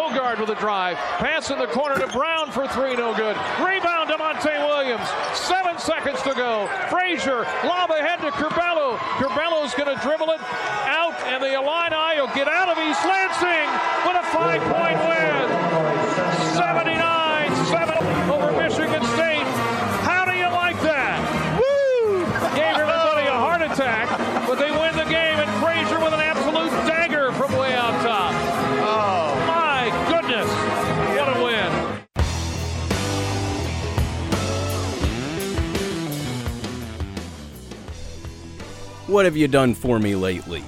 Hoggard with a drive. Pass in the corner to Brown for three, no good. Rebound to Monte Williams. Seven seconds to go. Frazier, lob ahead to Curbelo. Curbelo's going to dribble it out, and the Illini will get out of East Lansing with a five-point win. What have you done for me lately?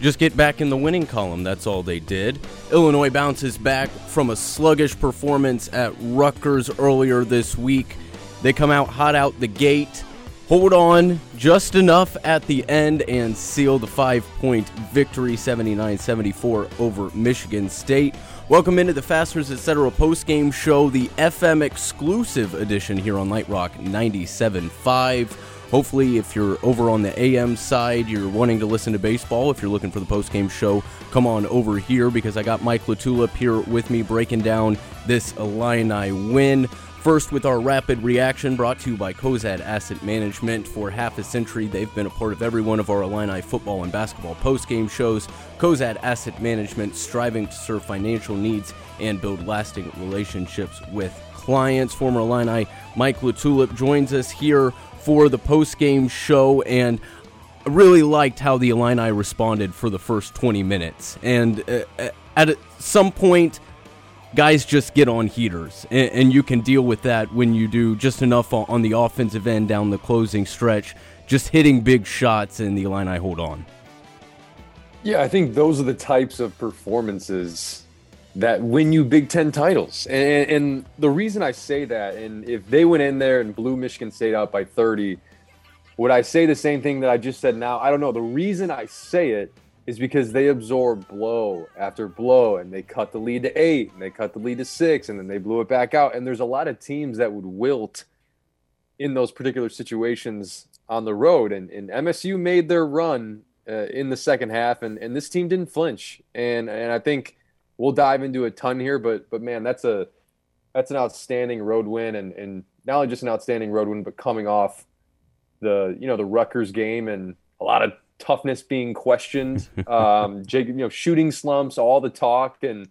Just get back in the winning column, that's all they did. Illinois bounces back from a sluggish performance at Rutgers earlier this week. They come out hot out the gate, hold on just enough at the end, and seal the five point victory 79 74 over Michigan State. Welcome into the Fasteners Etc. post game show, the FM exclusive edition here on Light Rock 97.5. Hopefully, if you're over on the AM side, you're wanting to listen to baseball. If you're looking for the post-game show, come on over here because I got Mike LaTulip here with me breaking down this Illini win. First, with our rapid reaction brought to you by Cozad Asset Management. For half a century, they've been a part of every one of our Illini football and basketball post-game shows. Cozad Asset Management striving to serve financial needs and build lasting relationships with clients. Former Illini Mike LaTulip joins us here for the post game show, and really liked how the Illini responded for the first 20 minutes. And uh, at some point, guys just get on heaters, and, and, you can deal with that when you do just enough on the offensive end down the closing stretch, just hitting big shots, and the Illini hold on. Yeah, I think those are the types of performances that win you Big Ten titles. And, and, the reason I say that, and if they went in there and blew Michigan State out by 30, would I say the same thing that I just said now? I don't know. The reason I say it is because they absorbed blow after blow and they cut the lead to eight and they cut the lead to six and then they blew it back out. And there's a lot of teams that would wilt in those particular situations on the road. And, and MSU made their run uh, in the second half, and, and this team didn't flinch. And, and I think we'll dive into a ton here, but but man, that's a that's an outstanding road win, and and not only just an outstanding road win, but coming off the you know the Rutgers game and a lot of toughness being questioned, um, Jake, you know, shooting slumps, all the talk, and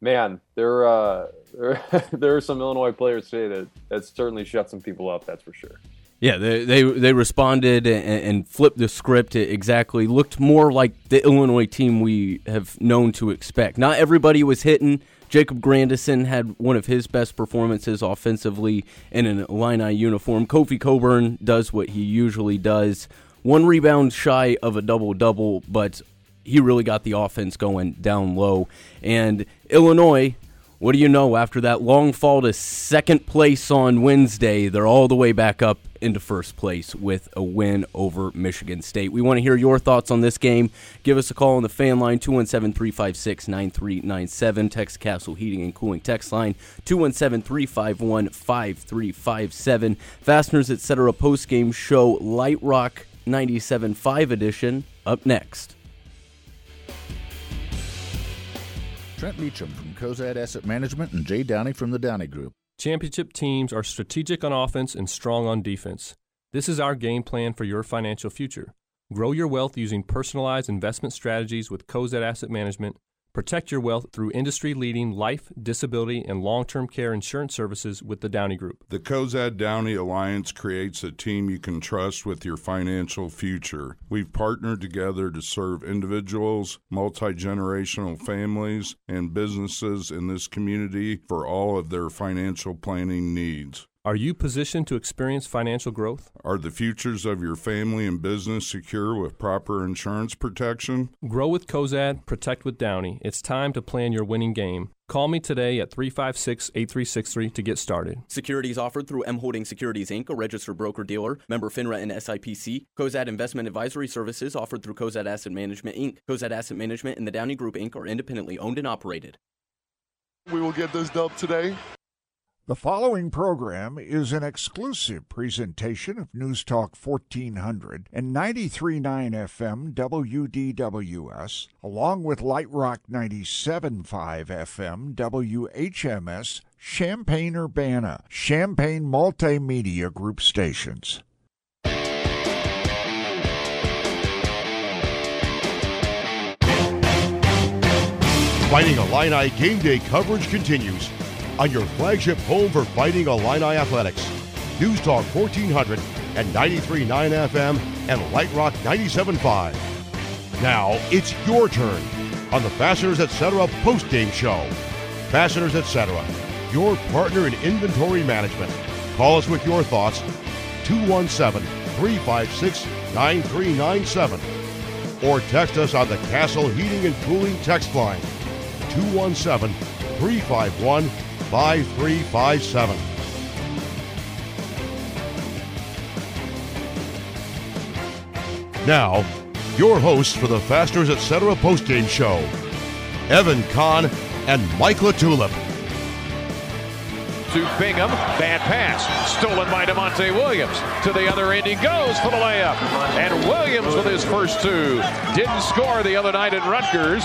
man, there uh, there, there are some Illinois players today that that certainly shut some people up. That's for sure. Yeah, they they, they responded and, and, flipped the script exactly. Looked more like the Illinois team we have known to expect. Not everybody was hitting. Jacob Grandison had one of his best performances offensively in an Illini uniform. Kofi Cockburn does what he usually does. One rebound shy of a double double, but he really got the offense going down low. And Illinois what do you know? After that long fall to second place on Wednesday, they're all the way back up into first place with a win over Michigan State. We want to hear your thoughts on this game. Give us a call on the fan line 217 356 9397. Text Castle Heating and Cooling text line 217 351 5357. Fasteners, etc. post game show Light Rock 97.5 edition up next. Trent Meacham from Cozad Asset Management and Jay Downey from the Downey Group. Championship teams are strategic on offense and strong on defense. This is our game plan for your financial future. Grow your wealth using personalized investment strategies with Cozad Asset Management Protect your wealth through industry leading life, disability, and long term care insurance services with the Downey Group. The Cozad Downey Alliance creates a team you can trust with your financial future. We've partnered together to serve individuals, multi generational families, and businesses in this community for all of their financial planning needs. Are you positioned to experience financial growth? Are the futures of your family and business secure with proper insurance protection? Grow with Cozad, protect with Downey. It's time to plan your winning game. Call me today at 356 8363 to get started. Securities offered through M Holding Securities Inc., a registered broker dealer, member FINRA and SIPC. Cozad Investment Advisory Services offered through Cozad Asset Management Inc. Cozad Asset Management and the Downey Group Inc. are independently owned and operated. We will get this dub today. The following program is an exclusive presentation of News Talk 1400 and 93.9 FM WDWS, along with Light Rock 97.5 FM WHMS, Champaign Urbana, Champaign Multimedia Group stations. Fighting Illini game day coverage continues on your flagship home for Fighting Illini athletics. News Talk 1400 and 93.9 FM and Light Rock 97.5. Now it's your turn on the Fasteners Etc. post-game show. Fasteners Etc., your partner in inventory management. Call us with your thoughts 217 356 9397 or text us on the Castle Heating and Cooling text line 217 351 5357. Now, your hosts for the Fasteners Etc. postgame show, Evan Conn and Mike LaTulip. To Bingham, bad pass, stolen by Da'Monte Williams. To the other end he goes for the layup. And Williams with his first two. Didn't score the other night at Rutgers.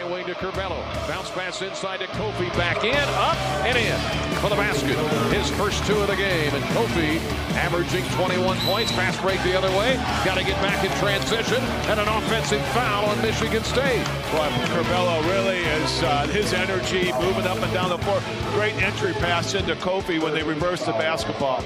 Right wing to Curbelo. Bounce pass inside to Kofi. Back in, up, and in for the basket. His first two of the game. And Kofi averaging 21 points. Fast break the other way. Got to get back in transition. And an offensive foul on Michigan State. Boy, Curbelo really is uh, his energy moving up and down the floor. Great entry pass into Kofi when they reverse the basketball.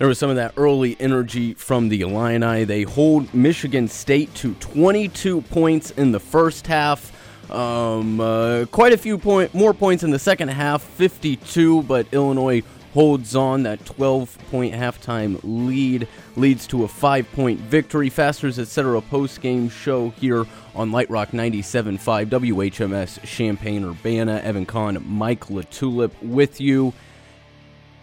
There was some of that early energy from the Illini. They hold Michigan State to 22 points in the first half. Um, uh, quite a few point more points in the second half, 52, but Illinois holds on. That 12 point halftime lead leads to a five point victory. Fasteners, etc. post game show here on Light Rock 97.5 WHMS Champaign Urbana. Evan Conn, Mike LaTulip with you.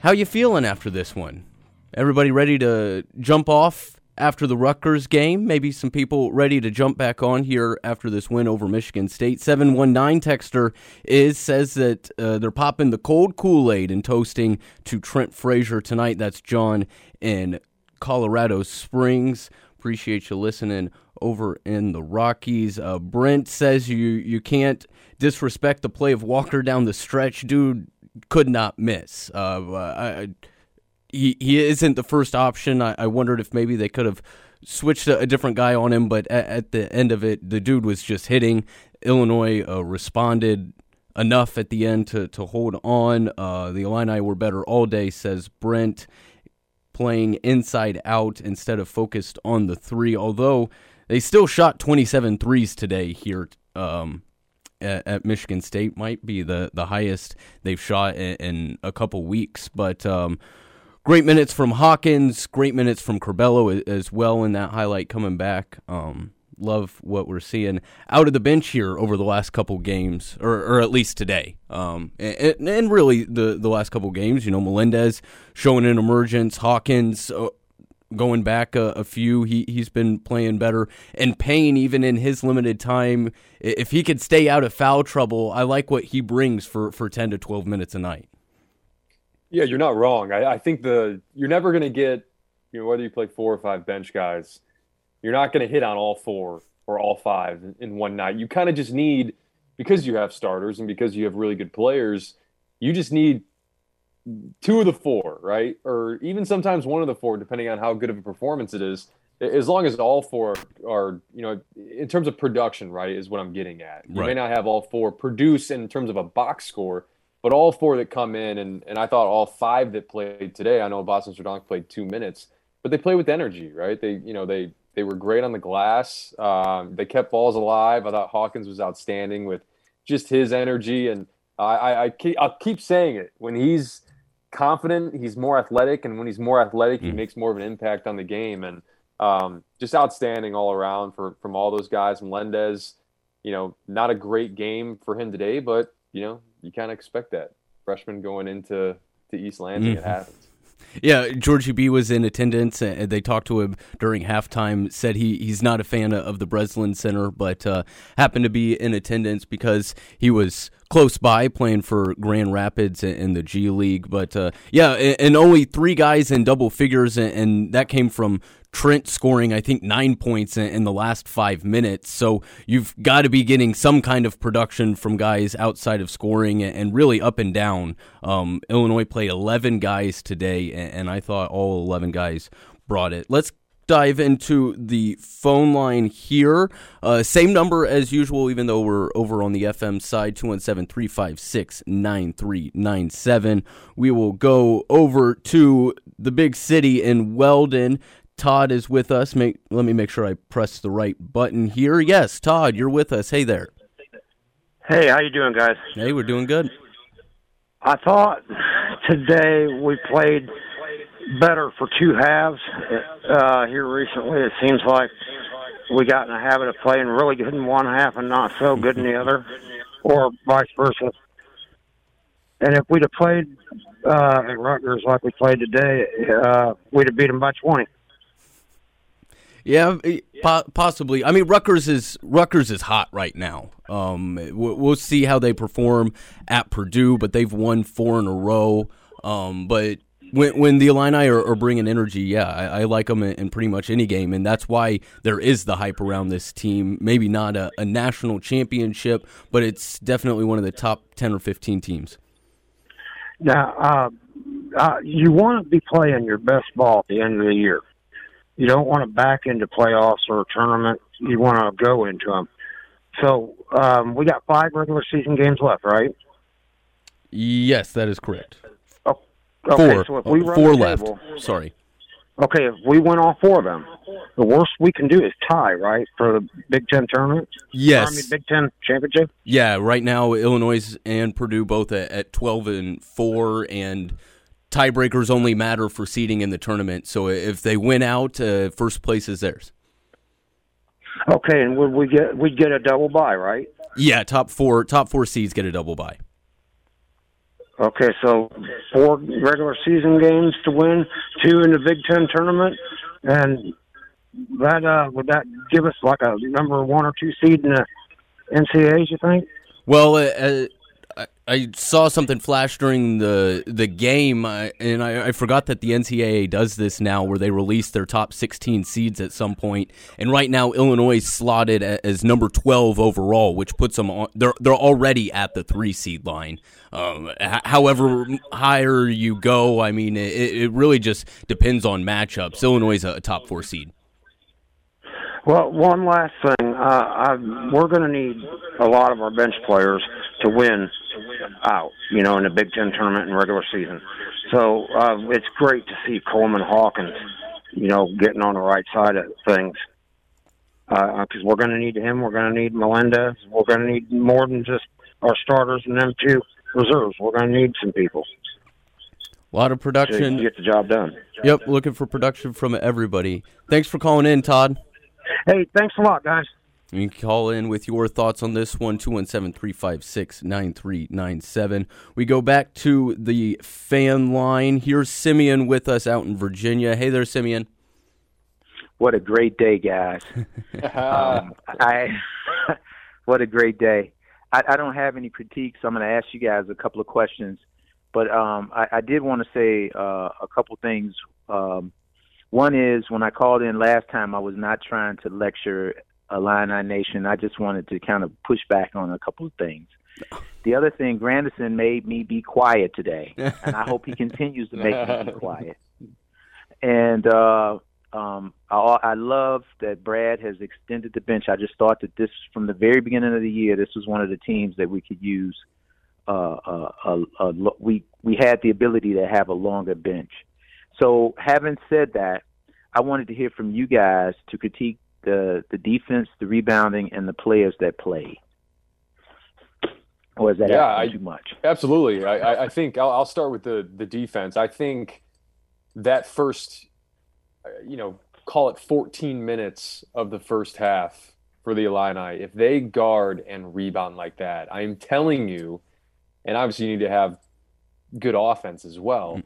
How you feeling after this one? Everybody ready to jump off after the Rutgers game? Maybe some people ready to jump back on here after this win over Michigan State. 719 texter is says that uh, they're popping the cold Kool-Aid and toasting to Trent Frazier tonight. That's John in Colorado Springs. Appreciate you listening over in the Rockies. Uh, Brent says you you can't disrespect the play of Walker down the stretch. Dude could not miss. Uh, I, he he isn't the first option. I, I wondered if maybe they could have switched a, a different guy on him, but at, at, the end of it, the dude was just hitting. Illinois uh, responded enough at the end to to hold on. Uh, the Illini were better all day, says Brent, playing inside out instead of focused on the three. Although they still shot 27 threes today here. Um, at, Michigan State might be the, the highest they've shot in, in a couple weeks, but um, great minutes from Hawkins, great minutes from Curbelo as well in that highlight coming back. Um, love what we're seeing out of the bench here over the last couple games, or, or at least today. Um, and, and, really the the last couple games, you know, Melendez showing an emergence, Hawkins. Uh, going back a, a, few, he he's been playing better. And Payne, even in his limited time, if he could stay out of foul trouble, I like what he brings for for ten to twelve minutes a night. Yeah, you're not wrong. I, I think the you're never going to get, you know, whether you play four or five bench guys, you're not going to hit on all four or all five in one night. You kind of just need because you have starters and because you have really good players, you just need two of the four, right? Or even sometimes one of the four, depending on how good of a performance it is. As long as all four are, you know, in terms of production, right, is what I'm getting at. You right. may not have all four produce in terms of a box score, but all four that come in, and, and I thought all five that played today, I know Bosmans-Verdonk played two minutes, but they play with energy, right? They, you know, they they were great on the glass. Um, they kept balls alive. I thought Hawkins was outstanding with just his energy, and I, I, I keep, I'll keep saying it when he's confident, he's more athletic, and when he's more athletic, he mm. makes more of an impact on the game, and um, just outstanding all around for from all those guys. Melendez, you know, not a great game for him today, but you know, you kind of expect that freshman going into to East Lansing. Mm-hmm. It happens. Yeah, Giorgi B was in attendance. and they talked to him during halftime. Said he, he's not a fan of the Breslin Center, but uh, happened to be in attendance because he was close by playing for Grand Rapids in the G League. But uh, yeah, and only three guys in double figures, and that came from Trent scoring, I think, nine points in the last five minutes. So you've got to be getting some kind of production from guys outside of scoring and really up and down. Um, Illinois played 11 guys today, and I thought all 11 guys brought it. Let's dive into the phone line here. Uh, same number as usual, even though we're over on the FM side 217 356 9397. We will go over to the big city in Weldon. Todd is with us. Make, let me make sure I press the right button here. Yes, Todd, you're with us. Hey there. Hey, how you doing, guys? Hey, we're doing good. I thought today we played better for two halves uh, here recently. It seems like we got in the habit of playing really good in one half and not so good in the other, or vice versa. And if we'd have played uh, at Rutgers like we played today, uh, we'd have beat them by 20. Yeah, po- possibly. I mean, Rutgers is Rutgers is hot right now. Um, we'll see how they perform at Purdue, but they've won four in a row. Um, but when when the Illini are, are bringing energy, yeah, I, I like them in, in, pretty much any game, and that's why there is the hype around this team. Maybe not a, a national championship, but it's definitely one of the top ten or fifteen teams. Now, uh, uh, you want to be playing your best ball at the end of the year. You don't want to back into playoffs or a tournament. You want to go into them. So um, we got five regular season games left, right? Yes, that is correct. Okay, four. So if we four left. Table, Sorry. Okay, if we win all four of them, the worst we can do is tie, right, for the Big Ten tournament? Yes. I mean, Big Ten championship? Yeah, right now, Illinois and Purdue both at, at 12 and 4, and tiebreakers only matter for seeding in the tournament. So if they win out, uh, first place is theirs. Okay, and would we get we'd get a double bye, right? Yeah, top four top four seeds get a double bye. Okay, so four regular season games to win, two in the Big Ten tournament, and that uh, would that give us like a number one or two seed in the NCAA's? You think? Well, uh, uh I saw something flash during the the game, uh, and I, I, forgot that the NCAA does this now, where they release their top 16 seeds at some point. And right now, Illinois is slotted as number 12 overall, which puts them on. They're they're already at the three seed line. Um, however higher you go, I mean, it, it really just depends on matchups. Illinois is a, top four seed. Well, one last thing. Uh, we're going to need a lot of our bench players to win out, you know, in the Big Ten tournament and regular season. So uh, it's great to see Coleman Hawkins, you know, getting on the right side of things. Because uh, we're going to need him. We're going to need Melendez. We're going to need more than just our starters and them two reserves. We're going to need some people. A lot of production. To get the job done. Yep, looking for production from everybody. Thanks for calling in, Todd. Hey, thanks a lot, guys. You can call in with your thoughts on this one, 217 356 9397. We go back to the fan line. Here's Simeon with us out in Virginia. Hey there, Simeon. What a great day, guys. um, I, what a great day. I, I, don't have any critiques. I'm going to ask you guys a couple of questions. But um, I, I, did want to say uh, a couple things. Um, one is when I called in last time, I was not trying to lecture Illini Nation. I just wanted to kind of push back on a couple of things. The other thing, Grandison made me be quiet today, and I hope he continues to make me be quiet. And uh, um, I, I love that Brad has extended the bench. I just thought that this, from the very beginning of the year, this was one of the teams that we could use. Uh, uh, uh, uh, we we had the ability to have a longer bench. So, having said that, I wanted to hear from you guys to critique the the defense, the rebounding, and the players that play. Or is that yeah, I, too much? Absolutely. I, I think I'll, I'll start with the the defense. I think that first, you know, call it 14 minutes of the first half for the Illini, if they guard and rebound like that, I'm telling you, and obviously you need to have good offense as well. Mm.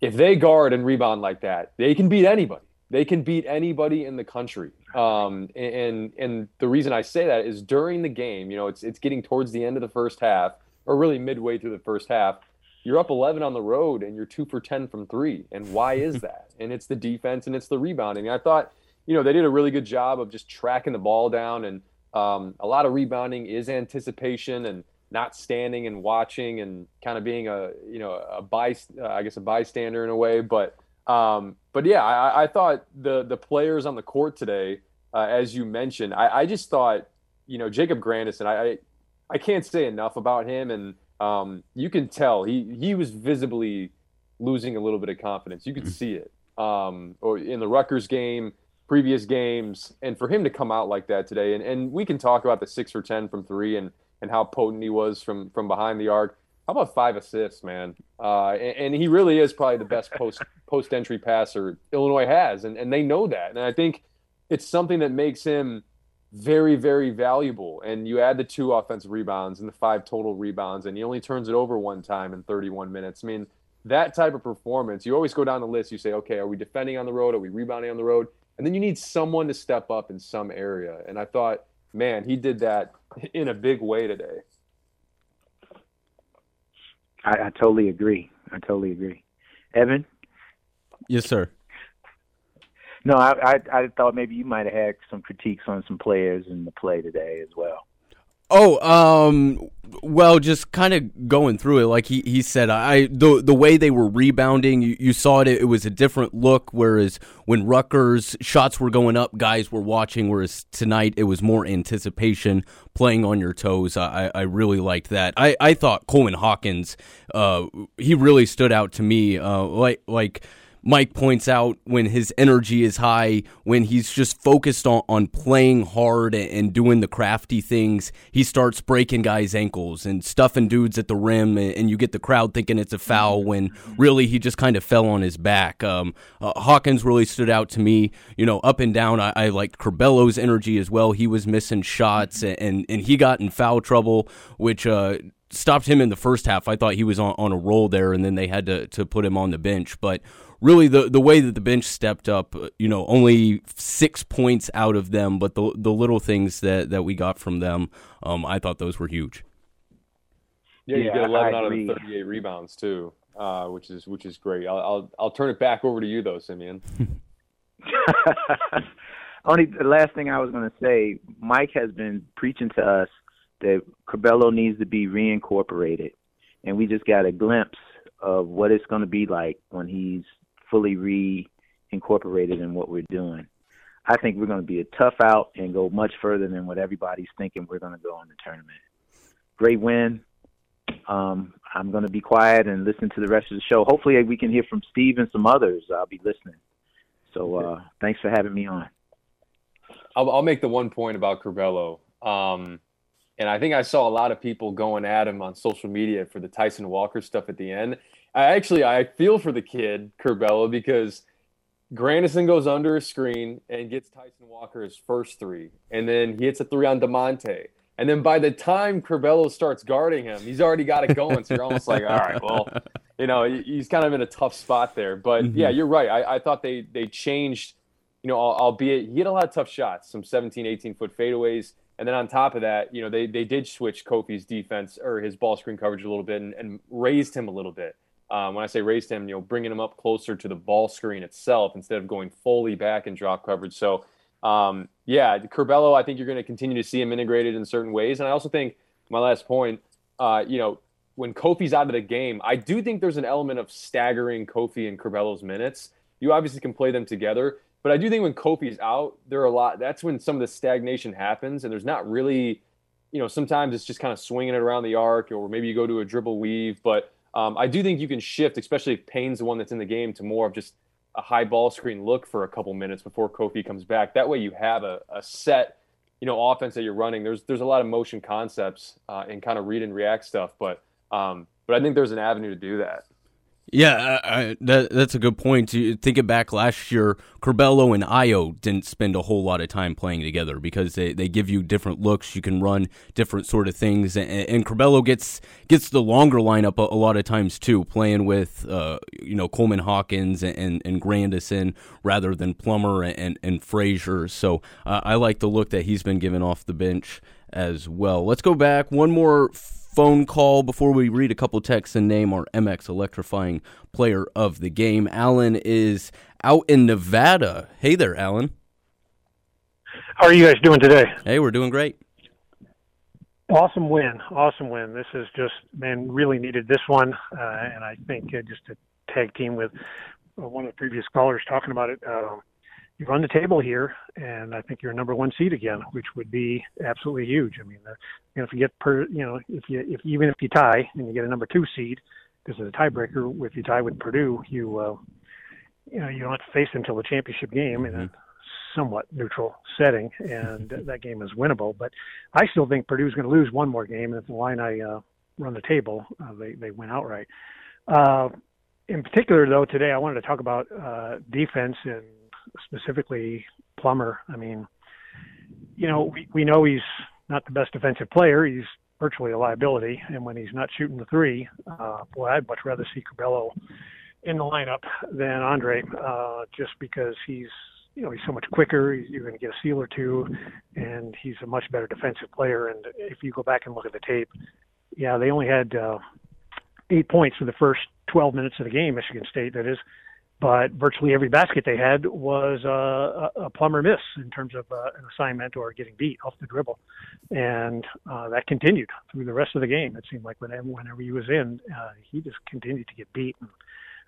If they guard and rebound like that, they can beat anybody. They can beat anybody in the country. Um, and and the reason I say that is during the game, you know, it's it's getting towards the end of the first half, or really midway through the first half. You're up 11 on the road, and you're two for 10 from three. And why is that? and it's the defense and it's the rebounding. I thought, you know, they did a really good job of just tracking the ball down, and um, a lot of rebounding is anticipation and not standing and watching and kind of being a you know a by uh, I guess a bystander in a way, but um, but yeah, I, I, thought the the players on the court today, uh, as you mentioned, I, I, just thought, you know, Jacob Grandison, I, I, I can't say enough about him, and um, you can tell he he was visibly losing a little bit of confidence. You could mm-hmm. see it, um, or in the Rutgers game, previous games, and for him to come out like that today, and, and we can talk about the six for ten from three and and how potent he was from from behind the arc. How about five assists, man? Uh, and, and, he really is probably the best post post entry passer Illinois has, and, and they know that. And I think it's something that makes him very, very valuable. And you add the two offensive rebounds and the five total rebounds, and he only turns it over one time in 31 minutes. I mean, that type of performance, you always go down the list. You say, okay, are we defending on the road? Are we rebounding on the road? And then you need someone to step up in some area. And I thought, man, he did that in a big way today. I, I totally agree. I totally agree. Evan? Yes, sir. No, I, I, I thought maybe you might have had some critiques on some players in the play today as well. Oh, um, well, just kind of going through it, like he, he said, I the the way they were rebounding, you, you saw it. It was a different look. Whereas when Rutgers shots were going up, guys were watching. Whereas tonight, it was more anticipation, playing on your toes. I, I really liked that. I, I thought Coleman Hawkins, uh, he really stood out to me. Uh, like like Mike points out when his energy is high, when he's just focused on, on playing hard and doing the crafty things, he starts breaking guys' ankles and stuffing dudes at the rim, and you get the crowd thinking it's a foul when really he just kind of fell on his back. Um, uh, Hawkins really stood out to me, you know, up and down. I, I liked Curbelo's energy as well. He was missing shots, and, and he got in foul trouble, which uh, stopped him in the first half. I thought he was on, on a roll there, and then they had to, to put him on the bench. But really the the way that the bench stepped up, uh, you know, only six points out of them, but the the little things that that we got from them, um, I thought those were huge. Yeah, you yeah, get 11 out of the 38 rebounds too, uh, which is which is great. I'll, I'll I'll turn it back over to you though, Simeon. Only the last thing I was going to say, Mike has been preaching to us that Curbelo needs to be reincorporated, and we just got a glimpse of what it's going to be like when he's fully reincorporated in what we're doing. I think we're going to be a tough out and go much further than what everybody's thinking we're going to go in the tournament. Great win. Um, I'm going to be quiet and listen to the rest of the show. Hopefully, we can hear from Steve and some others. I'll be listening. So, uh, thanks for having me on. I'll, I'll make the one point about Curbelo. Um, and I think I saw a lot of people going at him on social media for the Tyson Walker stuff at the end. I actually I feel for the kid Curbelo because Grandison goes under a screen and gets Tyson Walker his first three, and then he hits a three on Da'Monte. And then by the time Curbelo starts guarding him, he's already got it going. So you're almost like, all right, well, you know, he's kind of in a tough spot there. But mm-hmm. yeah, you're right. I, I, thought they they changed, you know, albeit he had a lot of tough shots, some 17, 18 foot fadeaways. And then on top of that, you know, they, they did switch Kofi's defense or his ball screen coverage a little bit and, and raised him a little bit. Um, when I say raised him, you know, bringing him up closer to the ball screen itself instead of going fully back in drop coverage. So, um, yeah, Curbelo, I think you're going to continue to see him integrated in certain ways. And I also think my last point, uh, you know, when Kofi's out of the game, I do think there's an element of staggering Kofi and Curbelo's minutes. You obviously can play them together, but I do think when Kofi's out, there are a lot. That's when some of the stagnation happens, and there's not really, you know, sometimes it's just kind of swinging it around the arc, or maybe you go to a dribble weave. But um, I do think you can shift, especially if Payne's the one that's in the game, to more of just a high ball screen look for a couple minutes before Kofi comes back. That way, you have a, a set, you know, offense that you're running. There's there's a lot of motion concepts uh, and kind of read and react stuff, but um, but I think there's an avenue to do that. Yeah, I, that, that's a good point. Thinking back last year, Curbelo and Ayo didn't spend a whole lot of time playing together because they, they give you different looks. You can run different sort of things, and, and Curbelo gets gets the longer lineup a, a lot of times too, playing with uh, you know Coleman Hawkins and, and, and, Grandison rather than Plummer and and Frazier. So uh, I like the look that he's been given off the bench as well. Let's go back one more phone call before we read a couple texts and name our MX electrifying player of the game. Alan is out in Nevada. Hey there, Alan. How are you guys doing today? Hey, we're doing great. Awesome win. Awesome win. This is just, man, really needed this one. Uh, and I think uh, just to tag team with uh, one of the previous callers talking about it, um, you run the table here, and I think you're a number one seed again, which would be absolutely huge. I mean, uh, you know, if you get per, you know, if you if even if you tie and you get a number two seed, because of the tiebreaker, if you tie with Purdue, you uh, you know you don't have to face them until the championship game in a mm-hmm. somewhat neutral setting, and that game is winnable. But I still think Purdue's going to lose one more game, and if the Illini uh, run the table, uh, they they win outright. Uh, in particular, though, today I wanted to talk about uh, defense and specifically Plummer. I mean, you know, we, we know he's not the best defensive player. He's virtually a liability. And when he's not shooting the three, uh, boy, I'd much rather see Curbelo in the lineup than Andre, uh, just because he's, you know, he's so much quicker. You're going to get a seal or two, and he's a much better defensive player. And if you go back and look at the tape, yeah, they only had uh, eight points for the first 12 minutes of the game, Michigan State, that is but virtually every basket they had was uh, a, a Plummer miss in terms of uh, an assignment or getting beat off the dribble, and uh, that continued through the rest of the game. It seemed like whenever whenever he was in, uh, he just continued to get beat. And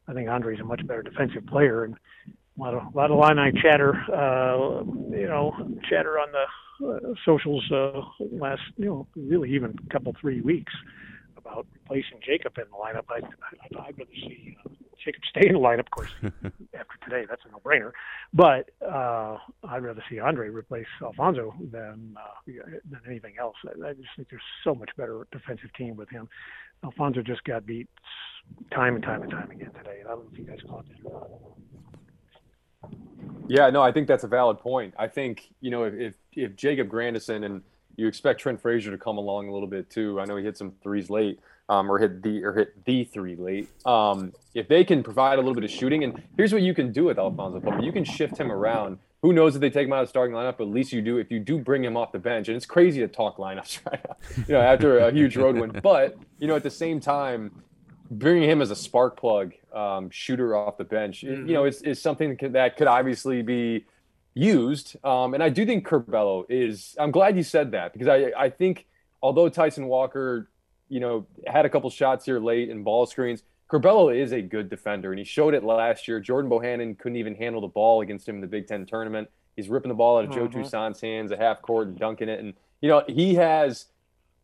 I think Andre's a much better defensive player, and a lot of a lot of chatter, uh, you know, chatter on the uh, socials uh, last, you know, really even a couple three weeks about replacing Jacob in the lineup. I, I, I'd rather see uh, Jacob stay in the lineup. Of course, after today, that's a no-brainer. But uh, I'd rather see Andre replace Alfonso than uh, than anything else. I, I just think there's so much better defensive team with him. Alfonso just got beat time and time and time again today. I don't know if you guys caught that. or not. Yeah, no, I think that's a valid point. I think you know if if, if Jacob Grandison and you expect Trent Frazier to come along a little bit too. I know he hit some threes late, um, or hit the or hit the three late. Um, if they can provide a little bit of shooting, and here's what you can do with Alfonso you can shift him around. Who knows if they take him out of the starting lineup? But at least you do if you do bring him off the bench. And it's crazy to talk lineups right now, you know, after a huge road win. But you know, at the same time, bringing him as a spark plug um, shooter off the bench, mm-hmm. you know, is, is something that could obviously be used. Um, and I do think Curbelo is. I'm glad you said that because I I think although Tyson Walker, you know, had a couple shots here late and ball screens, Curbelo is a good defender, and he showed it last year. Jordan Bohannon couldn't even handle the ball against him in the Big Ten tournament. He's ripping the ball out of Joe mm-hmm. Toussaint's hands, a half court, and dunking it. And you know, he has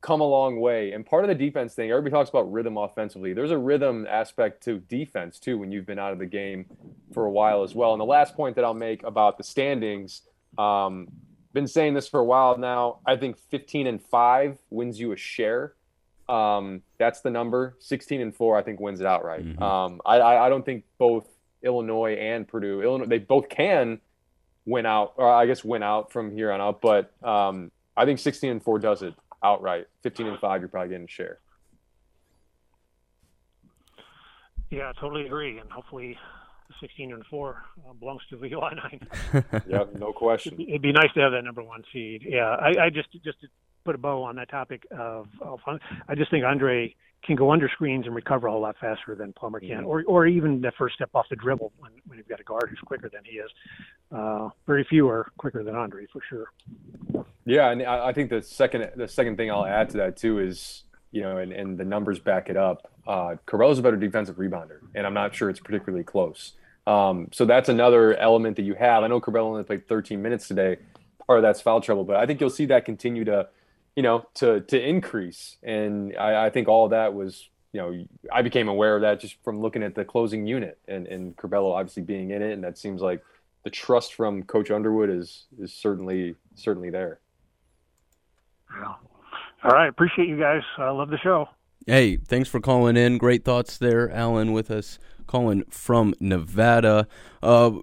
come a long way. And part of the defense thing, everybody talks about rhythm offensively. There's a rhythm aspect to defense too when you've been out of the game for a while as well. And the last point that I'll make about the standings, um, been saying this for a while now. I think 15 and five wins you a share. Um, that's the number. 16 and four, I think, wins it outright. Mm-hmm. Um, I, I don't think both Illinois and Purdue, Illinois, they both can win out, or I guess win out from here on out. But um, I think 16 and four does it outright. 15 and 5, you're probably getting a share. Yeah, I totally agree. And hopefully 16 and 4 uh, belongs to the Illini. yeah, no question. It'd, it'd, be nice to have that number one seed. Yeah, I, I just just to put a bow on that topic of, of I just think Andre can go under screens and recover a whole lot faster than Plummer can, mm-hmm. or or even the first step off the dribble when, when you've got a guard who's quicker than he is. Uh, very few are quicker than Andre for sure. Yeah, and I think the second the second thing I'll add to that too is you know, and, and the numbers back it up. Uh, Carell's a better defensive rebounder, and I'm not sure it's particularly close. Um, so that's another element that you have. I know Curbelo only played 13 minutes today. Part of that's foul trouble, but I think you'll see that continue to you know, to to increase. And I, I think all that was, you know, I became aware of that just from looking at the closing unit and and Curbelo obviously being in it, and that seems like the trust from Coach Underwood is is certainly certainly there. Yeah. All right, appreciate you guys. I love the show. Hey, thanks for calling in. Great thoughts there, Alan, with us calling from Nevada. Uh,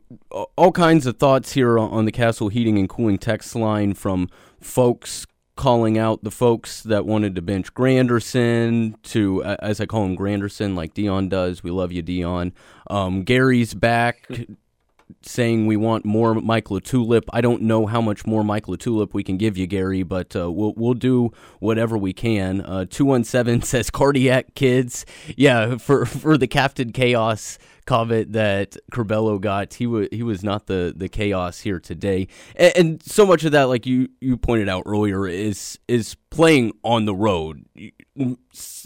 all kinds of thoughts here on the Castle Heating and Cooling text line from folks calling out the folks that wanted to bench Granderson to, as I call him, Granderson, like Dion does. We love you, Dion. Um, Gary's back saying we want more Mike LaTulip. I don't know how much more Mike LaTulip we can give you, Gary, but uh, we'll we'll do whatever we can. Uh, two one seven says cardiac kids. Yeah, for for the Captain Chaos covet that Curbelo got, he was he was not the the chaos here today, and, and so much of that, like you you pointed out earlier, is is playing on the road.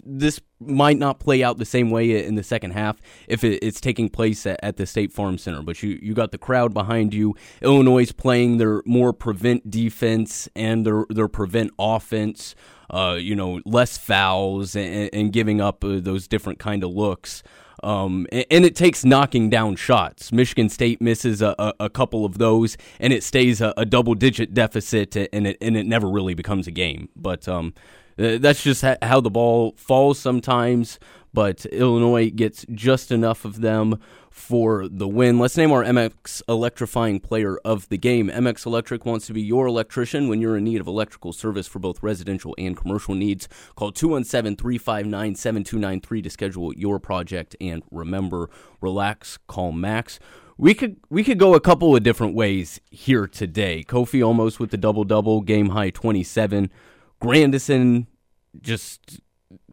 This might not play out the same way in the second half if it's taking place at, at, the State Farm Center, but you, you got the crowd behind you. Illinois is playing their more prevent defense and their, their prevent offense, uh, you know, less fouls and, and giving up uh, those different kind of looks. Um, and, and, it takes knocking down shots. Michigan State misses a, a, a couple of those, and it stays a, a, double digit deficit, and it and it never really becomes a game. But um, Uh, that's just how the ball falls sometimes. But Illinois gets just enough of them for the win. Let's name our MX electrifying player of the game. MX Electric wants to be your electrician when you're in need of electrical service for both residential and commercial needs. Call 217 359 7293 to schedule your project. And remember, relax, call Max. We could we could go a couple of different ways here today. Kofi almost with the double double, game high 27. Grandison just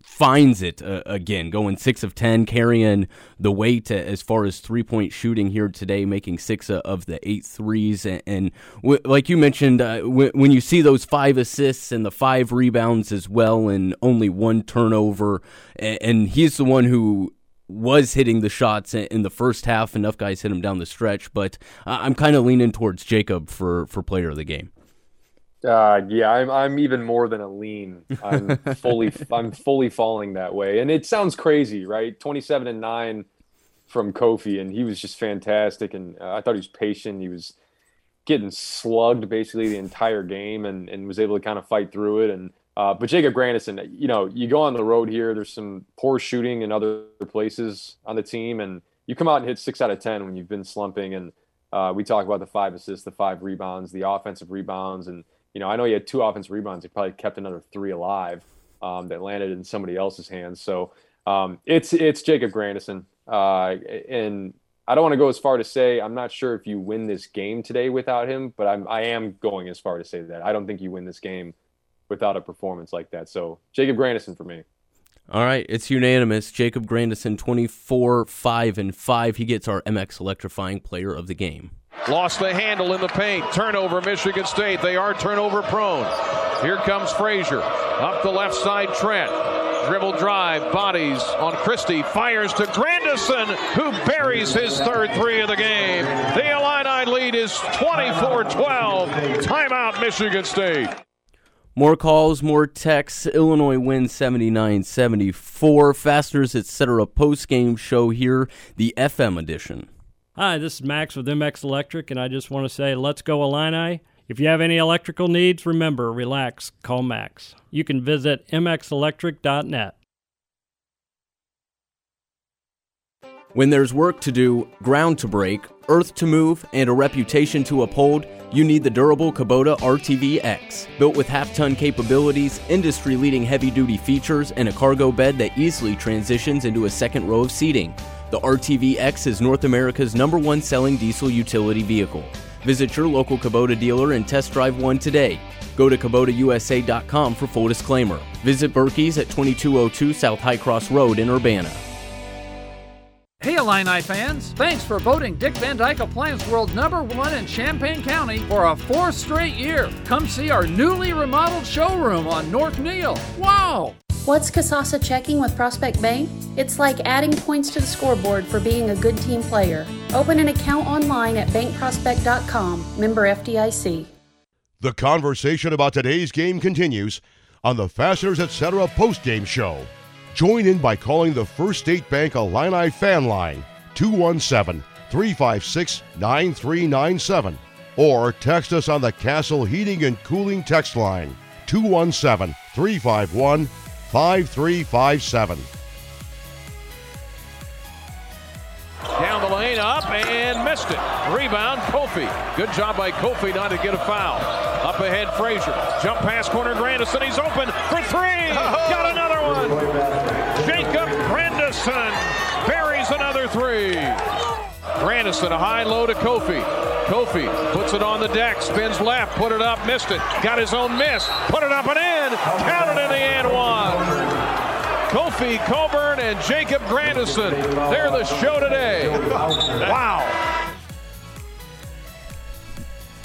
finds it uh, again, going six of ten, carrying the weight as far as three point shooting here today, making six of the eight threes. And, and w- like you mentioned, uh, w- when you see those five assists and the five rebounds as well, and only one turnover, and, and he's the one who was hitting the shots in the first half. Enough guys hit him down the stretch, but I'm kind of leaning towards Jacob for for player of the game. Uh, yeah, I'm I'm even more than a lean. I'm fully I'm fully falling that way, and it sounds crazy, right? 27 and nine from Kofi, and he was just fantastic. And uh, I thought he was patient. He was getting slugged basically the entire game, and and was able to kind of fight through it. And uh, but Jacob Grandison, you know, you go on the road here. There's some poor shooting in other places on the team, and you come out and hit six out of ten when you've been slumping. And uh, we talk about the five assists, the five rebounds, the offensive rebounds, and you know, I know he had two offensive rebounds. He probably kept another three alive um, that landed in somebody else's hands. So um, it's it's Jacob Grandison, uh, and I don't want to go as far to say I'm not sure if you win this game today without him, but I'm I am going as far to say that I don't think you win this game without a performance like that. So Jacob Grandison for me. All right, it's unanimous. Jacob Grandison, 24, 5, and 5. He gets our MX electrifying player of the game. Lost the handle in the paint. Turnover, Michigan State. They are turnover prone. Here comes Frazier. Up the left side, Trent. Dribble drive, bodies on Christie, fires to Grandison, who buries his third three of the game. The Illini lead is 24 12. Timeout, Michigan State. More calls, more texts. Illinois wins 79 74. Fasteners, etc. post game show here, the FM edition. Hi, this is Max with MX Electric, and I just want to say, let's go Illini. If you have any electrical needs, remember, relax, call Max. You can visit mxelectric.net. When there's work to do, ground to break, earth to move, and a reputation to uphold, you need the durable Kubota RTV X. Built with half ton capabilities, industry leading heavy duty features, and a cargo bed that easily transitions into a second row of seating. The RTVX is North America's number one selling diesel utility vehicle. Visit your local Kubota dealer and test drive one today. Go to KubotaUSA.com for full disclaimer. Visit Birkey's at 2202 South High Cross Road in Urbana. Hey Illini fans, thanks for voting Dick Van Dyke Appliance World number one in Champaign County for a fourth straight year. Come see our newly remodeled showroom on North Neil. Wow! What's Kasasa checking with Prospect Bank? It's like adding points to the scoreboard for being a good team player. Open an account online at bankprospect.com, member FDIC. The conversation about today's game continues on the Fasteners Etc. post-game show. Join in by calling the First State Bank Illini fan line 217 356 9397 or text us on the Castle Heating and Cooling text line 217 351 5357. Down the lane, up and missed it. Rebound, Kofi. Good job by Kofi not to get a foul. Up ahead, Frazier. Jump pass corner, Grandison. He's open for three. Got another one. Jacob Grandison buries another three. Grandison, a high low to Kofi. Kofi puts it on the deck, spins left, put it up, missed it. Got his own miss, put it up and in. Counted in the and one. Kofi Cockburn and Jacob Grandison. They're the show today. Wow.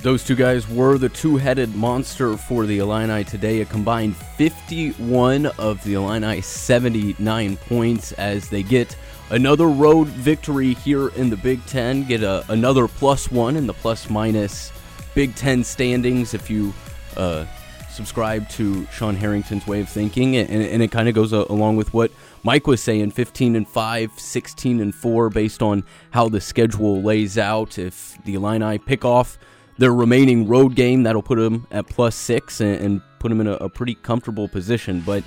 Those two guys were the two headed monster for the Illini today. A combined 51 of the Illini 79 points as they get another road victory here in the Big Ten. Get a, another plus one in the plus minus Big Ten standings if you uh, subscribe to Sean Harrington's way of thinking. And, and it kind of goes a, along with what Mike was saying 15 and 5, 16 and 4, based on how the schedule lays out. If the Illini pick off their remaining road game, that'll put them at plus six and, and put them in a, a pretty comfortable position. But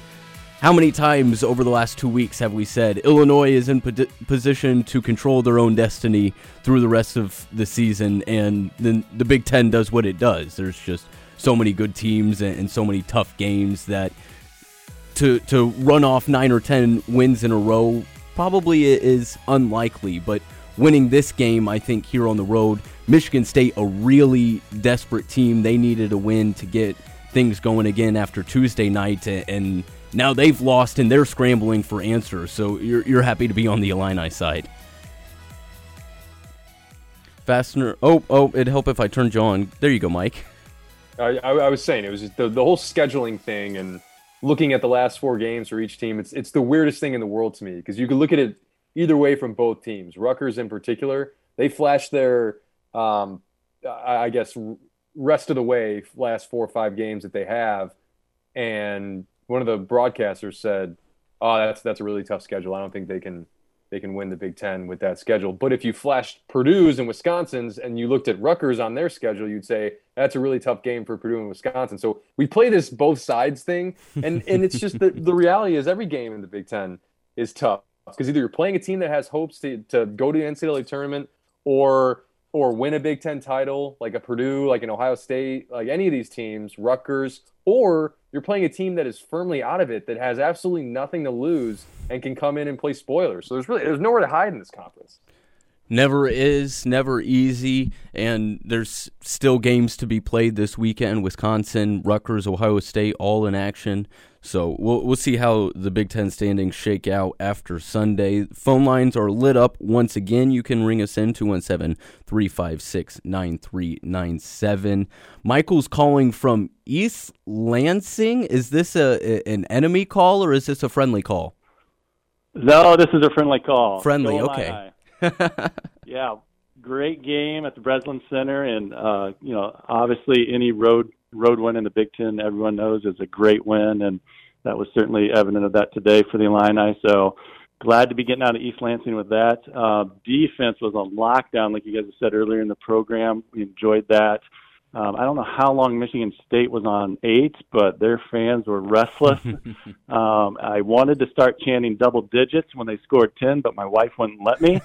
how many times over the last two weeks have we said Illinois is in po- position to control their own destiny through the rest of the season, and then the Big Ten does what it does? There's just so many good teams and, and so many tough games that to to run off nine or ten wins in a row probably is unlikely. But winning this game, I think here on the road, Michigan State a really desperate team. They needed a win to get things going again after Tuesday night, and now they've lost and they're scrambling for answers. So you're, you're happy to be on the Illini side. Fastener. Oh, oh, it'd help if I turned you on. There you go, Mike. I, I, I was saying it was the, the whole scheduling thing and looking at the last four games for each team. It's it's the weirdest thing in the world to me because you could look at it either way from both teams. Rutgers in particular, they flashed their, um, I, I guess, rest of the way last four or five games that they have, and one of the broadcasters said, "Oh, that's that's a really tough schedule. I don't think they can they can win the Big Ten with that schedule." But if you flashed Purdue's and Wisconsin's and you looked at Rutgers on their schedule, you'd say that's a really tough game for Purdue and Wisconsin. So we play this both sides thing, and and it's just the the reality is every game in the Big Ten is tough because either you're playing a team that has hopes to to go to the NCAA tournament or or win a Big Ten title, like a Purdue, like an Ohio State, like any of these teams, Rutgers, or you're playing a team that is firmly out of it, that has absolutely nothing to lose and can come in and play spoilers. So there's really there's nowhere to hide in this conference. Never is, never easy, and there's still games to be played this weekend. Wisconsin, Rutgers, Ohio State, all in action. So we'll we'll see how the Big Ten standings shake out after Sunday. Phone lines are lit up once again. You can ring us in 217-356-9397. Michael's calling from East Lansing. Is this a an enemy call or is this a friendly call? No, this is a friendly call. Friendly, Go okay. Yeah, great game at the Breslin Center, and uh, you know, obviously any road road win in the Big Ten, everyone knows is a great win, and that was certainly evident of that today for the Illini. So glad to be getting out of East Lansing with that. Uh, defense was on lockdown, like you guys said earlier in the program. We enjoyed that. Um, I don't know how long Michigan State was on eight, but their fans were restless. um, I wanted to start chanting double digits when they scored ten, but my wife wouldn't let me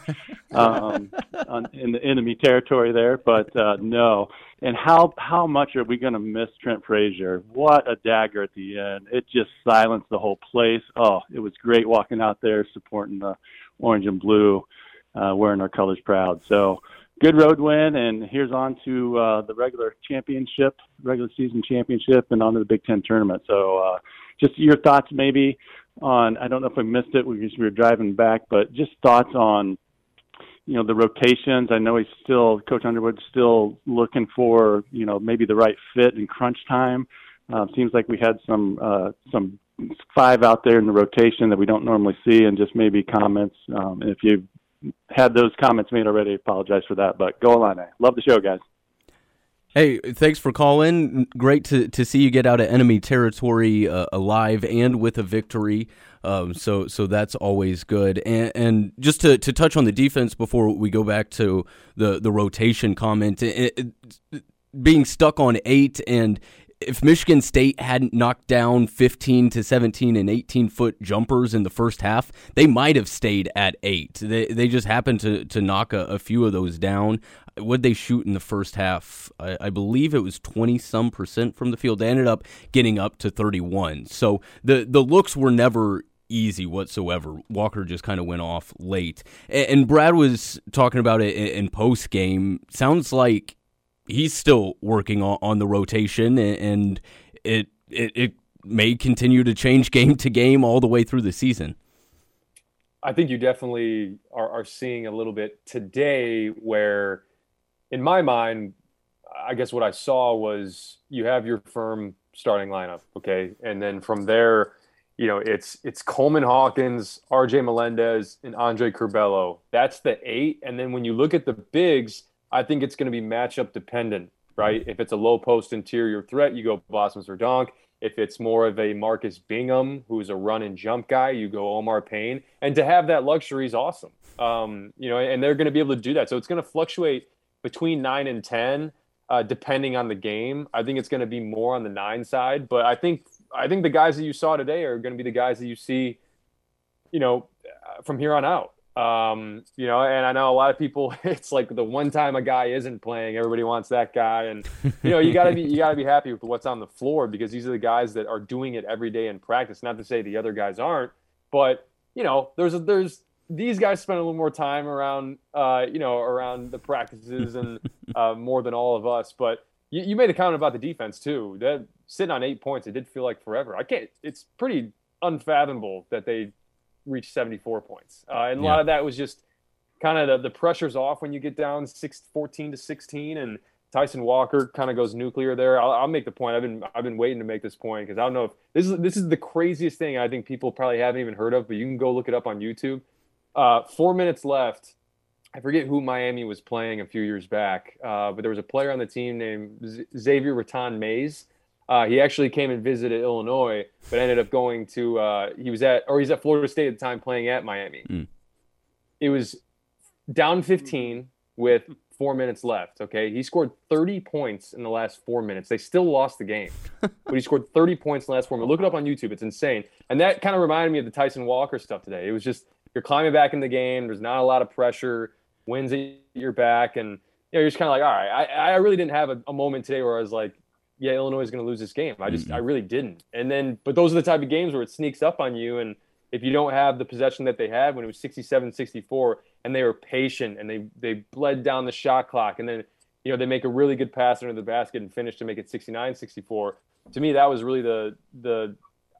um, on, in the enemy territory there. But uh, no, and how how much are we going to miss Trent Frazier? What a dagger at the end! It just silenced the whole place. Oh, it was great walking out there supporting the orange and blue, uh, wearing our colors proud. So good road win, and here's on to uh, the regular championship, regular season championship, and on to the Big Ten tournament. So, uh, just your thoughts maybe on I don't know if we missed it, we just we were driving back, but just thoughts on you know the rotations. I know he's still Coach Underwood's still looking for you know maybe the right fit in crunch time. Uh, seems like we had some uh, some five out there in the rotation that we don't normally see, and just maybe comments. Um, if you had those comments made already, apologize for that. But go Illini. Love the show, guys. Hey, thanks for calling. Great to, to see you get out of enemy territory uh, alive and with a victory. Um, so so that's always good. And, and just to, to touch on the defense before we go back to the, the rotation comment, it, it, being stuck on eight and if Michigan State hadn't knocked down 15 to 17 and 18 foot jumpers in the first half, they might have stayed at eight. They they just happened to to knock a, a few of those down. Would they shoot in the first half? I, I, believe it was 20 some percent from the field. They ended up getting up to 31. So the the looks were never easy whatsoever. Walker just kind of went off late. And, Brad was talking about it in post game. Sounds like he's still working on, on the rotation, and it, it it may continue to change game to game all the way through the season. I think you definitely are, are seeing a little bit today where, in my mind, I guess what I saw was you have your firm starting lineup, okay, and then from there, you know, it's it's Coleman Hawkins, R.J. Melendez, and Andre Curbelo. That's the eight, and then when you look at the bigs, I think it's going to be matchup dependent, right? If it's a low post interior threat, you go Bosmans-Verdonk. If it's more of a Marcus Bingham, who's a run and jump guy, you go Omar Payne. And to have that luxury is awesome. Um, you know, and they're going to be able to do that. So it's going to fluctuate between nine and 10, uh, depending on the game. I think it's going to be more on the nine side, but I think, I think the guys that you saw today are going to be the guys that you see, you know, from here on out. Um, you know, and I know a lot of people. It's like the one time a guy isn't playing, everybody wants that guy, and you know, you gotta be you gotta be happy with what's on the floor because these are the guys that are doing it every day in practice. Not to say the other guys aren't, but you know, there's a, there's these guys spend a little more time around, uh, you know, around the practices and uh, more than all of us. But you, you made a comment about the defense too. That sitting on eight points, it did feel like forever. I can't. It's pretty unfathomable that they reached 74 points. Uh, and a yeah. lot of that was just kind of the, the pressure's off when you get down six, 14 to 16 and Tyson Walker kind of goes nuclear there. I'll, I'll, make the point. I've been I've been waiting to make this point because I don't know if this is this is the craziest thing I think people probably haven't even heard of, but you can go look it up on YouTube. Uh, four minutes left. I forget who Miami was playing a few years back, uh, but there was a player on the team named Z- Xavier Rathan-Mayes uh, he actually came and visited Illinois, but ended up going to uh, he was at or he's at Florida State at the time playing at Miami. Mm. It was down 15 with four minutes left. Okay, he scored 30 points in the last four minutes. They still lost the game, but he scored 30 points in the last four minutes. Look it up on YouTube. It's insane. And that kind of reminded me of the Tyson Walker stuff today. It was just you're climbing back in the game. There's not a lot of pressure. Wins at your back, and you know, you're just kind of like, all right. I, I really didn't have a, a moment today where I was like, yeah, Illinois is going to lose this game. I just, mm-hmm. I really didn't. And then, but those are the type of games where it sneaks up on you. And if you don't have the possession that they had when it was 67 64, and they were patient and they, they bled down the shot clock, and then, you know, they make a really good pass under the basket and finish to make it 69 64. To me, that was really the, the,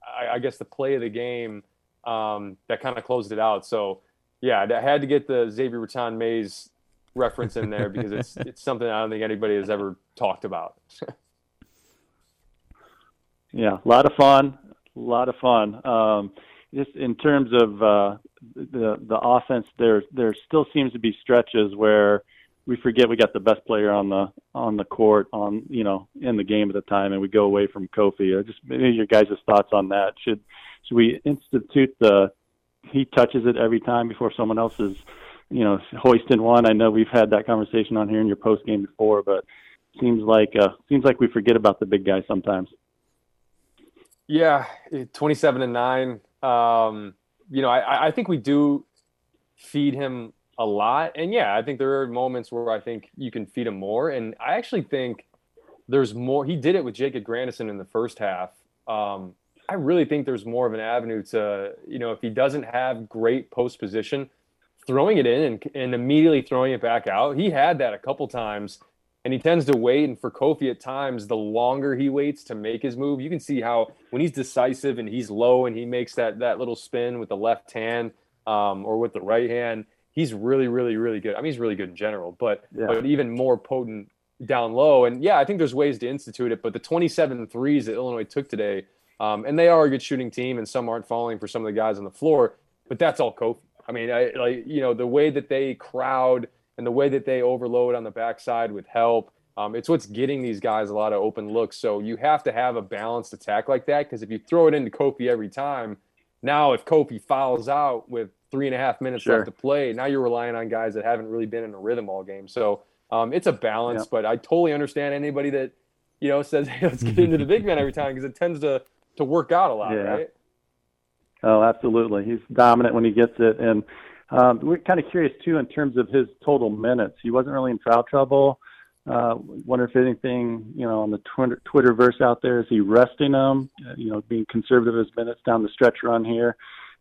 I, I guess, the play of the game um, that kind of closed it out. So, yeah, I had to get the Xavier Rathan-Mayes reference in there because it's it's something I don't think anybody has ever talked about. yeah, a lot of fun, a lot of fun. Um, just in terms of uh, the the offense, there there still seems to be stretches where we forget we got the best player on the on the court on you know in the game at the time, and we go away from Kofi. Or just maybe your guys' thoughts on that. Should should we institute the he touches it every time before someone else is you know hoisting one? I know we've had that conversation on here in your post game before, but seems like uh, seems like we forget about the big guys sometimes. Yeah, 27 and 9. Um, you know, I, I think we do feed him a lot. And yeah, I think there are moments where I think you can feed him more. And I actually think there's more. He did it with Jacob Grandison in the first half. Um, I really think there's more of an avenue to, you know, if he doesn't have great post position, throwing it in and, and immediately throwing it back out. He had that a couple times and he tends to wait. And for Kofi, at times, the longer he waits to make his move, you can see how when he's decisive and he's low and he makes that that little spin with the left hand um, or with the right hand, he's really, really, really good. I mean, he's really good in general, but yeah. but even more potent down low. And yeah, I think there's ways to institute it. But the 27 threes that Illinois took today, um, and they are a good shooting team, and some aren't falling for some of the guys on the floor. But that's all Kofi. I mean, I, like you know the way that they crowd and the way that they overload on the backside with help. Um, it's what's getting these guys a lot of open looks. So you have to have a balanced attack like that because if you throw it into Kofi every time, now if Kofi fouls out with three and a half minutes sure. left to play, now you're relying on guys that haven't really been in a rhythm all game. So um, it's a balance, but I totally understand anybody that you know, says, hey, let's get into the big man every time because it tends to to work out a lot, Yeah. right? Oh, absolutely. He's dominant when he gets it, and um, we're kind of curious too in terms of his total minutes. He wasn't really in foul trouble. Uh, wonder if anything, you know, on the Twitter Twitterverse out there is he resting him? Uh, you know, being conservative as minutes down the stretch run here.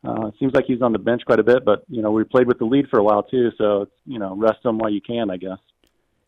Uh, seems like he's on the bench quite a bit, but you know, we played with the lead for a while too, so you know, rest him while you can, I guess.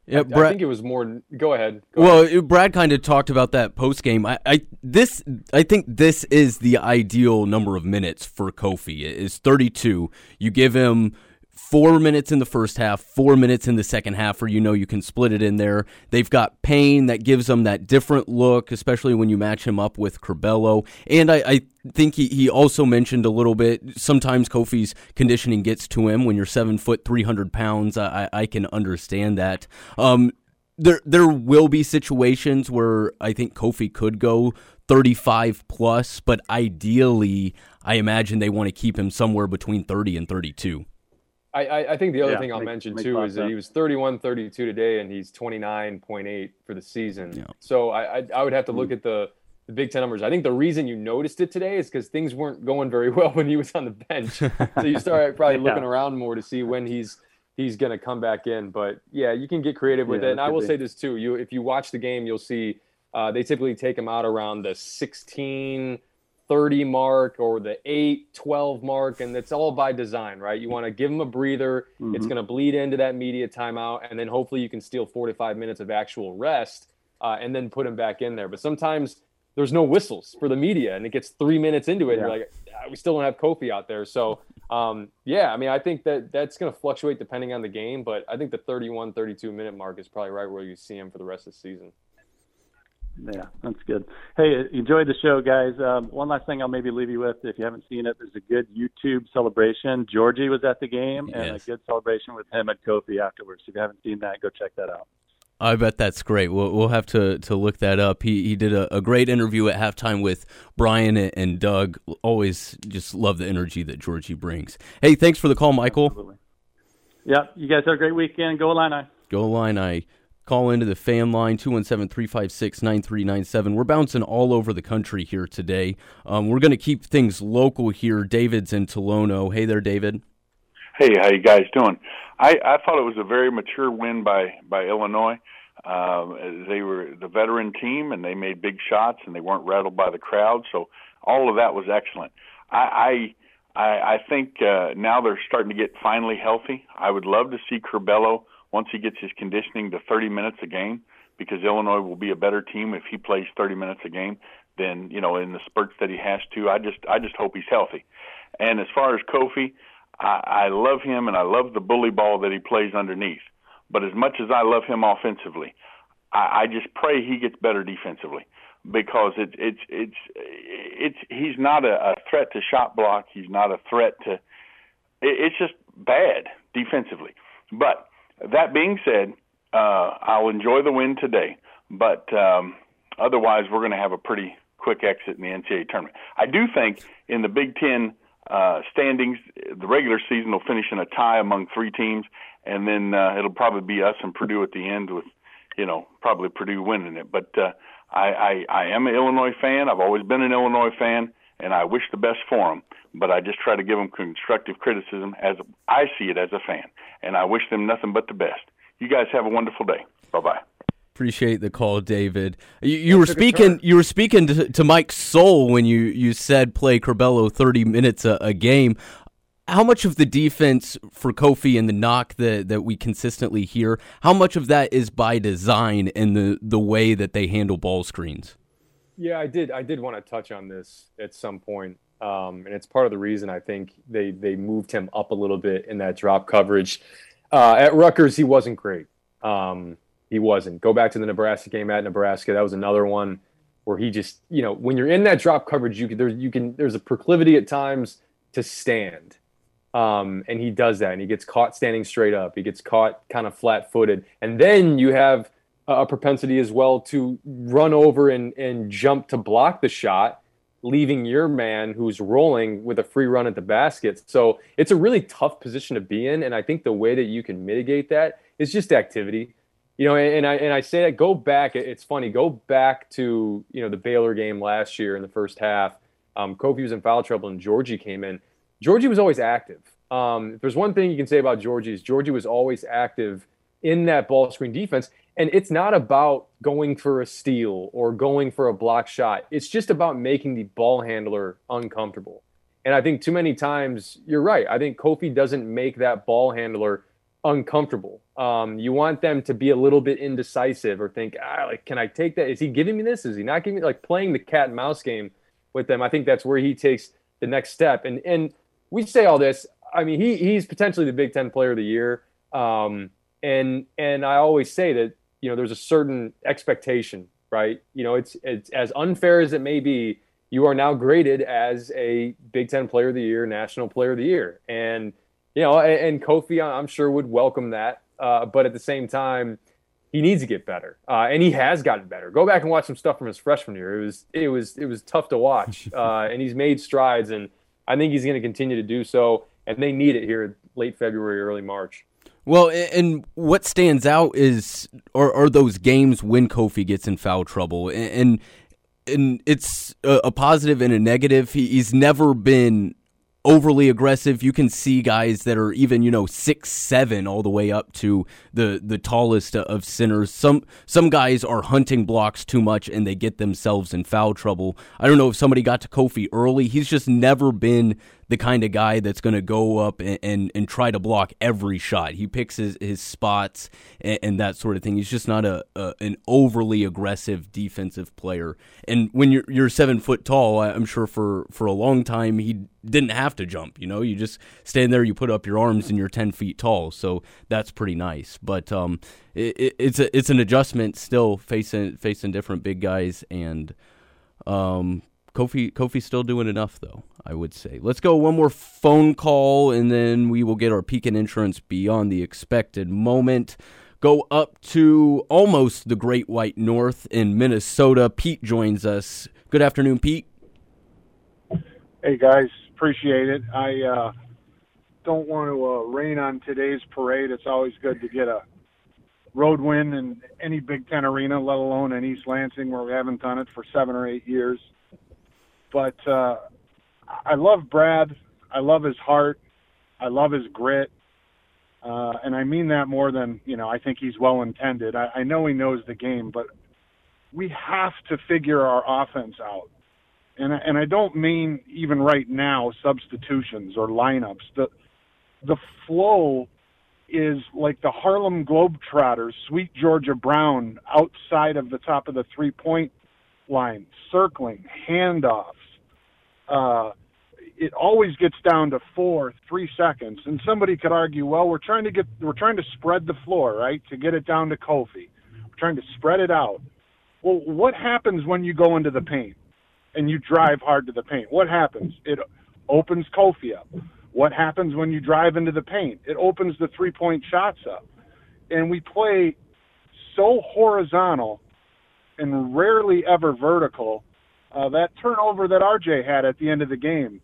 Yeah, I, I think it was more. Go ahead. Well, it- Brad kind of talked about that post game. I, I this I think this is the ideal number of minutes for Kofi. It is 32. You give him four minutes in the first half, four minutes in the second half, where you know you can split it in there. They've got Payne that gives them that different look, especially when you match him up with Curbelo. And I, I think he, he also mentioned a little bit. Sometimes Kofi's conditioning gets to him when you're seven foot, three hundred pounds. I, I I can understand that. Um, there there will be situations where I think Kofi could go 35 plus, but ideally, I imagine they want to keep him somewhere between 30 and 32. I, I, I think the other Yeah, thing I'll makes- mention makes a too is that he was 31 32 today and he's 29.8 for the season. So I, I I would have to look at the, the Big Ten numbers. I think the reason you noticed it today is because things weren't going very well when he was on the bench. so you start probably Yeah. looking around more to see when he's he's going to come back in. But yeah, you can get creative with Yeah, it. And I will be. say this too: you if you watch the game, you'll see uh, they typically take him out around the 16. 30 mark or the 8 12 mark and it's all by design right? You want to give him a breather. It's Mhm. going to bleed into that media timeout and then hopefully you can steal 45 minutes of actual rest uh, and then put him back in there. But sometimes there's no whistles for the media and it gets three minutes into it and Yeah. you're like "Ah, we still don't have kofi out there. So um, yeah i mean i think that that's going to fluctuate depending on the game but i think the 31 32 minute mark is probably right where you see him for the rest of the season Yeah, that's good. Hey, enjoyed the show, guys. Um, one last thing I'll maybe leave you with, if you haven't seen it, there's a good YouTube celebration. Giorgi was at the game, and a good celebration with him at Kofi afterwards. If you haven't seen that, go check that out. I bet that's great. We'll, we'll have to, to look that up. He he did a, a great interview at halftime with Brian and, and Doug. Always just love the energy that Giorgi brings. Hey, thanks for the call, Michael. Absolutely. Yeah, you guys have a great weekend. Go Illini. Go line. Call into the fan line 217-356-9397. We're bouncing all over the country here today. Um, we're going to keep things local here. David's in Tolono. Hey there, David. Hey, how you guys doing? I, I thought it was a very mature win by by Illinois. Um, they were the veteran team, and they made big shots, and they weren't rattled by the crowd. So all of that was excellent. I I, I I think uh, now they're starting to get finally healthy. I would love to see Curbelo once he gets his conditioning to 30 minutes a game, because Illinois will be a better team if he plays 30 minutes a game than you know in the spurts that he has to. I just I just hope he's healthy. And as far as Kofi, I, I love him and I love the bully ball that he plays underneath. But as much as I love him offensively, I, I just pray he gets better defensively because it's it's it's it's he's not a, a threat to shot block. He's not a threat to. It, it's just bad defensively. But that being said, uh, I'll enjoy the win today. But um, otherwise, we're going to have a pretty quick exit in the NCAA tournament. I do think in the Big Ten uh, standings, the regular season will finish in a tie among three teams, and then uh, it'll probably be us and Purdue at the end with, you know, probably Purdue winning it. But uh, I, I, I am an Illinois fan. I've always been an Illinois fan, and I wish the best for them. But I just try to give them constructive criticism as I see it as a fan, and I wish them nothing but the best. You guys have a wonderful day. Bye bye. Appreciate the call, David. You, you were speaking. You were speaking to, to Mike Soul when you, you said play Curbelo thirty minutes a, a game. How much of the defense for Kofi and the knock that, that we consistently hear? How much of that is by design and the the way that they handle ball screens? Yeah, I did. I did want to touch on this at some point, um, and it's part of the reason I think they they moved him up a little bit in that drop coverage. Uh, at Rutgers, he wasn't great. Um, he wasn't. Go back to the Nebraska game at Nebraska. That was another one where he just, you know, when you're in that drop coverage, you can there's you can there's a proclivity at times to stand, um, and he does that, and he gets caught standing straight up. He gets caught kind of flat-footed, and then you have a propensity as well to run over and, and jump to block the shot, leaving your man who's rolling with a free run at the basket. So it's a really tough position to be in. And I think the way that you can mitigate that is just activity. you know, and I and I say that go back. It's funny. Go back to you know the Baylor game last year in the first half. Um, Kofi was in foul trouble and Giorgi came in. Giorgi was always active. Um, if there's one thing you can say about Giorgi is Giorgi was always active in that ball screen defense. And it's not about going for a steal or going for a block shot. It's just about making the ball handler uncomfortable. And I think too many times you're right. I think Kofi doesn't make that ball handler uncomfortable. Um, you want them to be a little bit indecisive or think, ah, like, can I take that? Is he giving me this? Is he not giving me like playing the cat and mouse game with them? I think that's where he takes the next step. And and we say all this. I mean, he he's potentially the Big Ten Player of the Year. Um, and and I always say that you know there's a certain expectation, right? You know, it's it's as unfair as it may be. You are now graded as a Big Ten Player of the Year, National Player of the Year, and you know, and, and Kofi, I'm sure would welcome that. Uh, but at the same time, he needs to get better, uh, and he has gotten better. Go back and watch some stuff from his freshman year. It was it was it was tough to watch, uh, and he's made strides, and I think he's going to continue to do so. And they need it here late February, early March. Well, and what stands out is are, are those games when Kofi gets in foul trouble, and and it's a, positive and a negative. he's never been overly aggressive. You can see guys that are even you know six seven all the way up to the the tallest of centers. Some some guys are hunting blocks too much and they get themselves in foul trouble. I don't know if somebody got to Kofi early. He's just never been the kind of guy that's going to go up and, and, and, try to block every shot. He picks his, his spots and, and that sort of thing. He's just not a, a, an overly aggressive defensive player. And when you're you're seven foot tall, I'm sure for for a long time he didn't have to jump. You know, you just stand there, you put up your arms, and you're ten feet tall. So that's pretty nice. But um, it, it's a it's an adjustment still facing facing different big guys and um Kofi Kofi's still doing enough though, I would say. Let's go one more phone call and then we will get our Pekin Insurance beyond the expected moment. Go up to almost the Great White North in Minnesota. Pete joins us. Good afternoon, Pete. Hey guys, appreciate it. I uh, don't want to uh, rain on today's parade. It's always good to get a road win in any Big Ten arena, let alone in East Lansing, where we haven't done it for seven or eight years. But uh, I love Brad. I love his heart. I love his grit. Uh, and I mean that more than, you know, I think he's well intended. I, I know he knows the game, but we have to figure our offense out. And, and I don't mean even right now substitutions or lineups. The, the flow is like the Harlem Globetrotters, Sweet Georgia Brown outside of the top of the three point line, circling, handoffs, uh, it always gets down to four, three seconds. And somebody could argue, well, we're trying to get, we're trying to spread the floor, right, to get it down to Kofi. We're trying to spread it out. Well, what happens when you go into the paint and you drive hard to the paint? What happens? It opens Kofi up. What happens when you drive into the paint? It opens the three point shots up. And we play so horizontal and rarely ever vertical uh, that turnover that RJ had at the end of the game,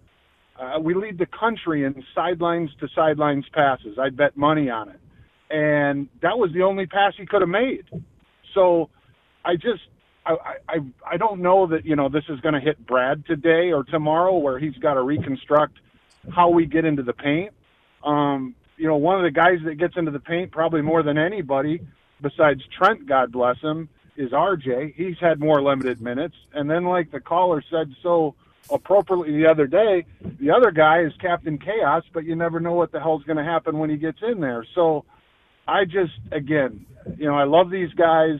uh, we lead the country in sidelines to sidelines passes. I bet money on it, and that was the only pass he could have made. So, I just I, I I don't know that you know this is going to hit Brad today or tomorrow where he's got to reconstruct how we get into the paint. Um, you know, one of the guys that gets into the paint probably more than anybody, besides Trent, God bless him, is RJ. He's had more limited minutes. And then, like the caller said so appropriately the other day, the other guy is Captain Chaos, but you never know what the hell's going to happen when he gets in there. So I just, again, you know, I love these guys.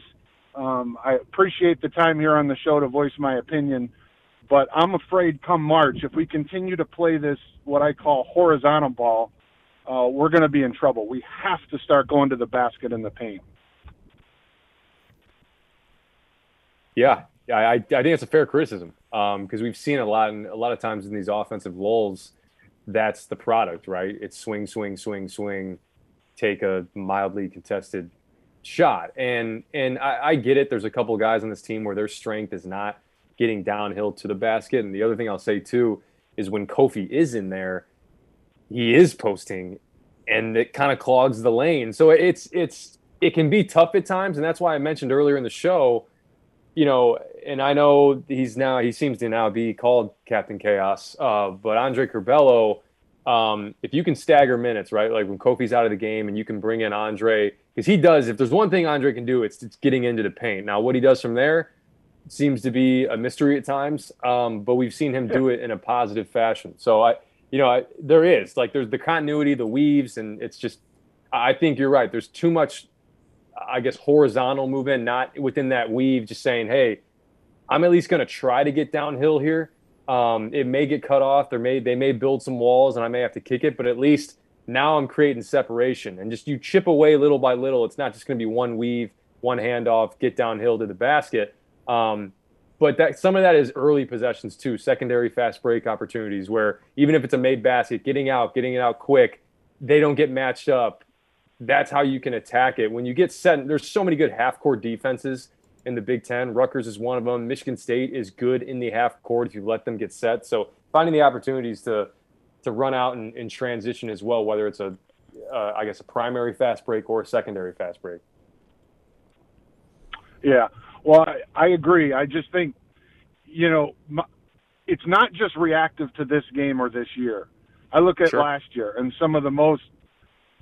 Um, I appreciate the time here on the show to voice my opinion, but I'm afraid come March, if we continue to play this, what I call horizontal ball, uh, we're going to be in trouble. We have to start going to the basket in the paint. Yeah, I, I think it's a fair criticism because um, we've seen a lot, and a lot of times in these offensive lulls, that's the product, right? It's swing, swing, swing, swing, take a mildly contested shot, and and I, I get it. There's a couple guys on this team where their strength is not getting downhill to the basket, and the other thing I'll say too is when Kofi is in there, he is posting, and it kind of clogs the lane. So it's it's it can be tough at times, and that's why I mentioned earlier in the show. You know, and I know he's now he seems to now be called Captain Chaos, uh, but Andre Curbelo. Um, if you can stagger minutes, right? Like when Kofi's out of the game and you can bring in Andre, because he does, if there's one thing Andre can do, it's, it's getting into the paint. Now, what he does from there seems to be a mystery at times, um, but we've seen him do it in a positive fashion. So I, you know, I, there is like there's the continuity, the weaves, and it's just. I think you're right. There's too much, I guess, horizontal movement, not within that weave. Just saying, hey, I'm at least going to try to get downhill here. Um, it may get cut off. There may they may build some walls, and I may have to kick it. But at least now I'm creating separation, and just you chip away little by little. It's not just going to be one weave, one handoff, get downhill to the basket. Um, but that some of that is early possessions too, secondary fast break opportunities where even if it's a made basket, getting out, getting it out quick, they don't get matched up. That's how you can attack it. When you get set, there's so many good half court defenses in the Big Ten. Rutgers is one of them. Michigan State is good in the half court if you let them get set. So finding the opportunities to to run out and, and transition as well, whether it's a uh, I guess a primary fast break or a secondary fast break. Yeah, well, I, I agree. I just think, you know, my, it's not just reactive to this game or this year. I look at Sure. last year, and some of the most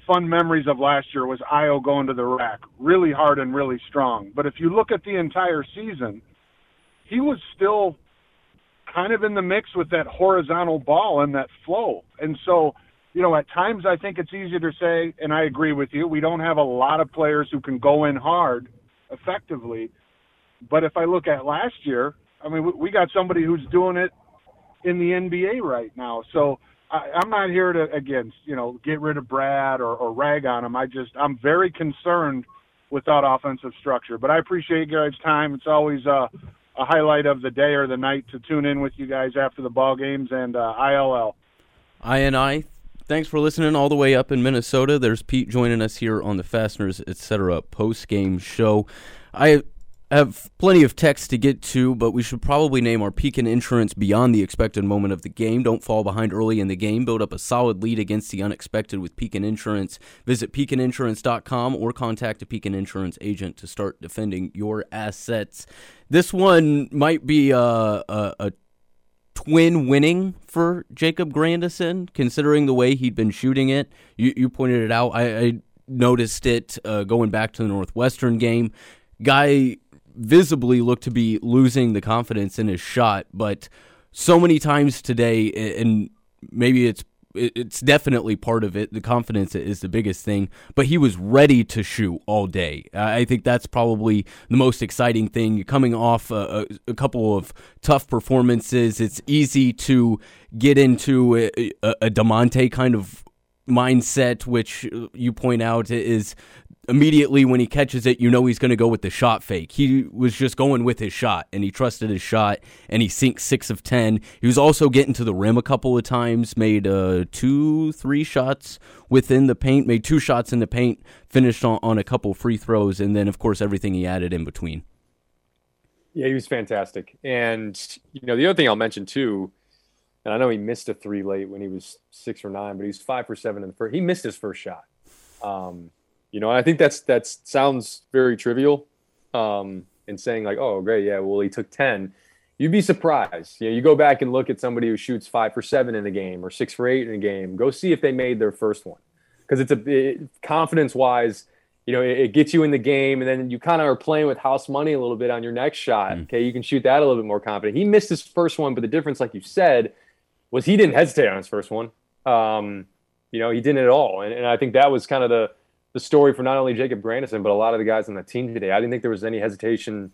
fun memories of last year was Ayo going to the rack, really hard and really strong. But if you look at the entire season, he was still kind of in the mix with that horizontal ball and that flow. And so, you know, at times I think it's easier to say, and I agree with you, we don't have a lot of players who can go in hard effectively. But if I look at last year, I mean, we- we got somebody who's doing it in the NBA right now. So I, I'm not here to, again, you know, get rid of Brad or, or rag on him. I just, I'm very concerned with that offensive structure. But I appreciate you guys' time. It's always uh, a highlight of the day or the night to tune in with you guys after the ball games and uh, ILL. INI, thanks for listening all the way up in Minnesota. There's Pete joining us here on the Fasteners Etc. post game show. I have plenty of text to get to, but we should probably name our Pekin Insurance beyond the expected moment of the game. Don't fall behind early in the game. Build up a solid lead against the unexpected with Pekin Insurance. Visit pekininsurance.com or contact a Pekin Insurance agent to start defending your assets. This one might be a, a, a twin winning for Jacob Grandison, considering the way he'd been shooting it. You, you pointed it out. I, I noticed it uh, going back to the Northwestern game. Guy visibly looked to be losing the confidence in his shot, but so many times today, and maybe it's it's definitely part of it. The confidence is the biggest thing, but he was ready to shoot all day. I think that's probably the most exciting thing. Coming off a, a, couple of tough performances, it's easy to get into a, a, a Da'Monte kind of mindset, which you point out is immediately when he catches it, you know he's going to go with the shot fake. He was just going with his shot, and he trusted his shot, and he sinks six of ten. He was also getting to the rim a couple of times, made uh, two, three shots within the paint, made two shots in the paint, finished on, on a couple free throws, and then of course everything he added in between. Yeah, he was fantastic. And you know, the other thing I'll mention too, and I know he missed a three late when he was six or nine, but he's five for seven in the first. He missed his first shot. Um, you know, and I think that's that sounds very trivial. Um, in saying like, oh, great, yeah, well, he took ten. You'd be surprised. You know, you go back and look at somebody who shoots five for seven in a game or six for eight in a game. Go see if they made their first one, because it's a it, confidence wise. You know, it, it gets you in the game, and then you kind of are playing with house money a little bit on your next shot. Okay, you can shoot that a little bit more confident. He missed his first one, but the difference, like you said, was he didn't hesitate on his first one. Um, you know, he didn't at all, and, and I think that was kind of the the story for not only Jacob Grandison but a lot of the guys on the team today. I didn't think there was any hesitation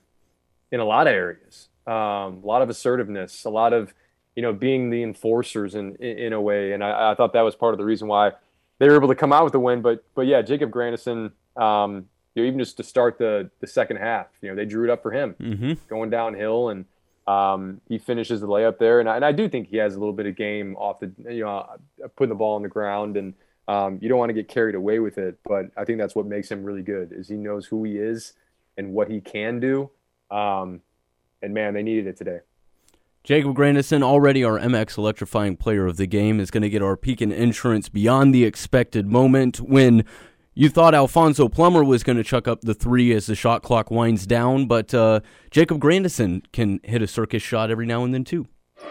in a lot of areas. Um, a lot of assertiveness, a lot of you know being the enforcers in in, in a way, and I, I, thought that was part of the reason why they were able to come out with the win. But but yeah, Jacob Grandison, um, you know, even just to start the the second half, you know, they drew it up for him mm-hmm. going downhill and. Um, he finishes the layup there, and I, and I do think he has a little bit of game off the, you know, putting the ball on the ground, and um, you don't want to get carried away with it. But I think that's what makes him really good is he knows who he is and what he can do. Um, and man, they needed it today. Jacob Grandison, already our MX electrifying player of the game, is going to get our Pekin insurance beyond the expected moment when You thought Alfonso Plummer was going to chuck up the three as the shot clock winds down, but uh, Jacob Grandison can hit a circus shot every now and then, too.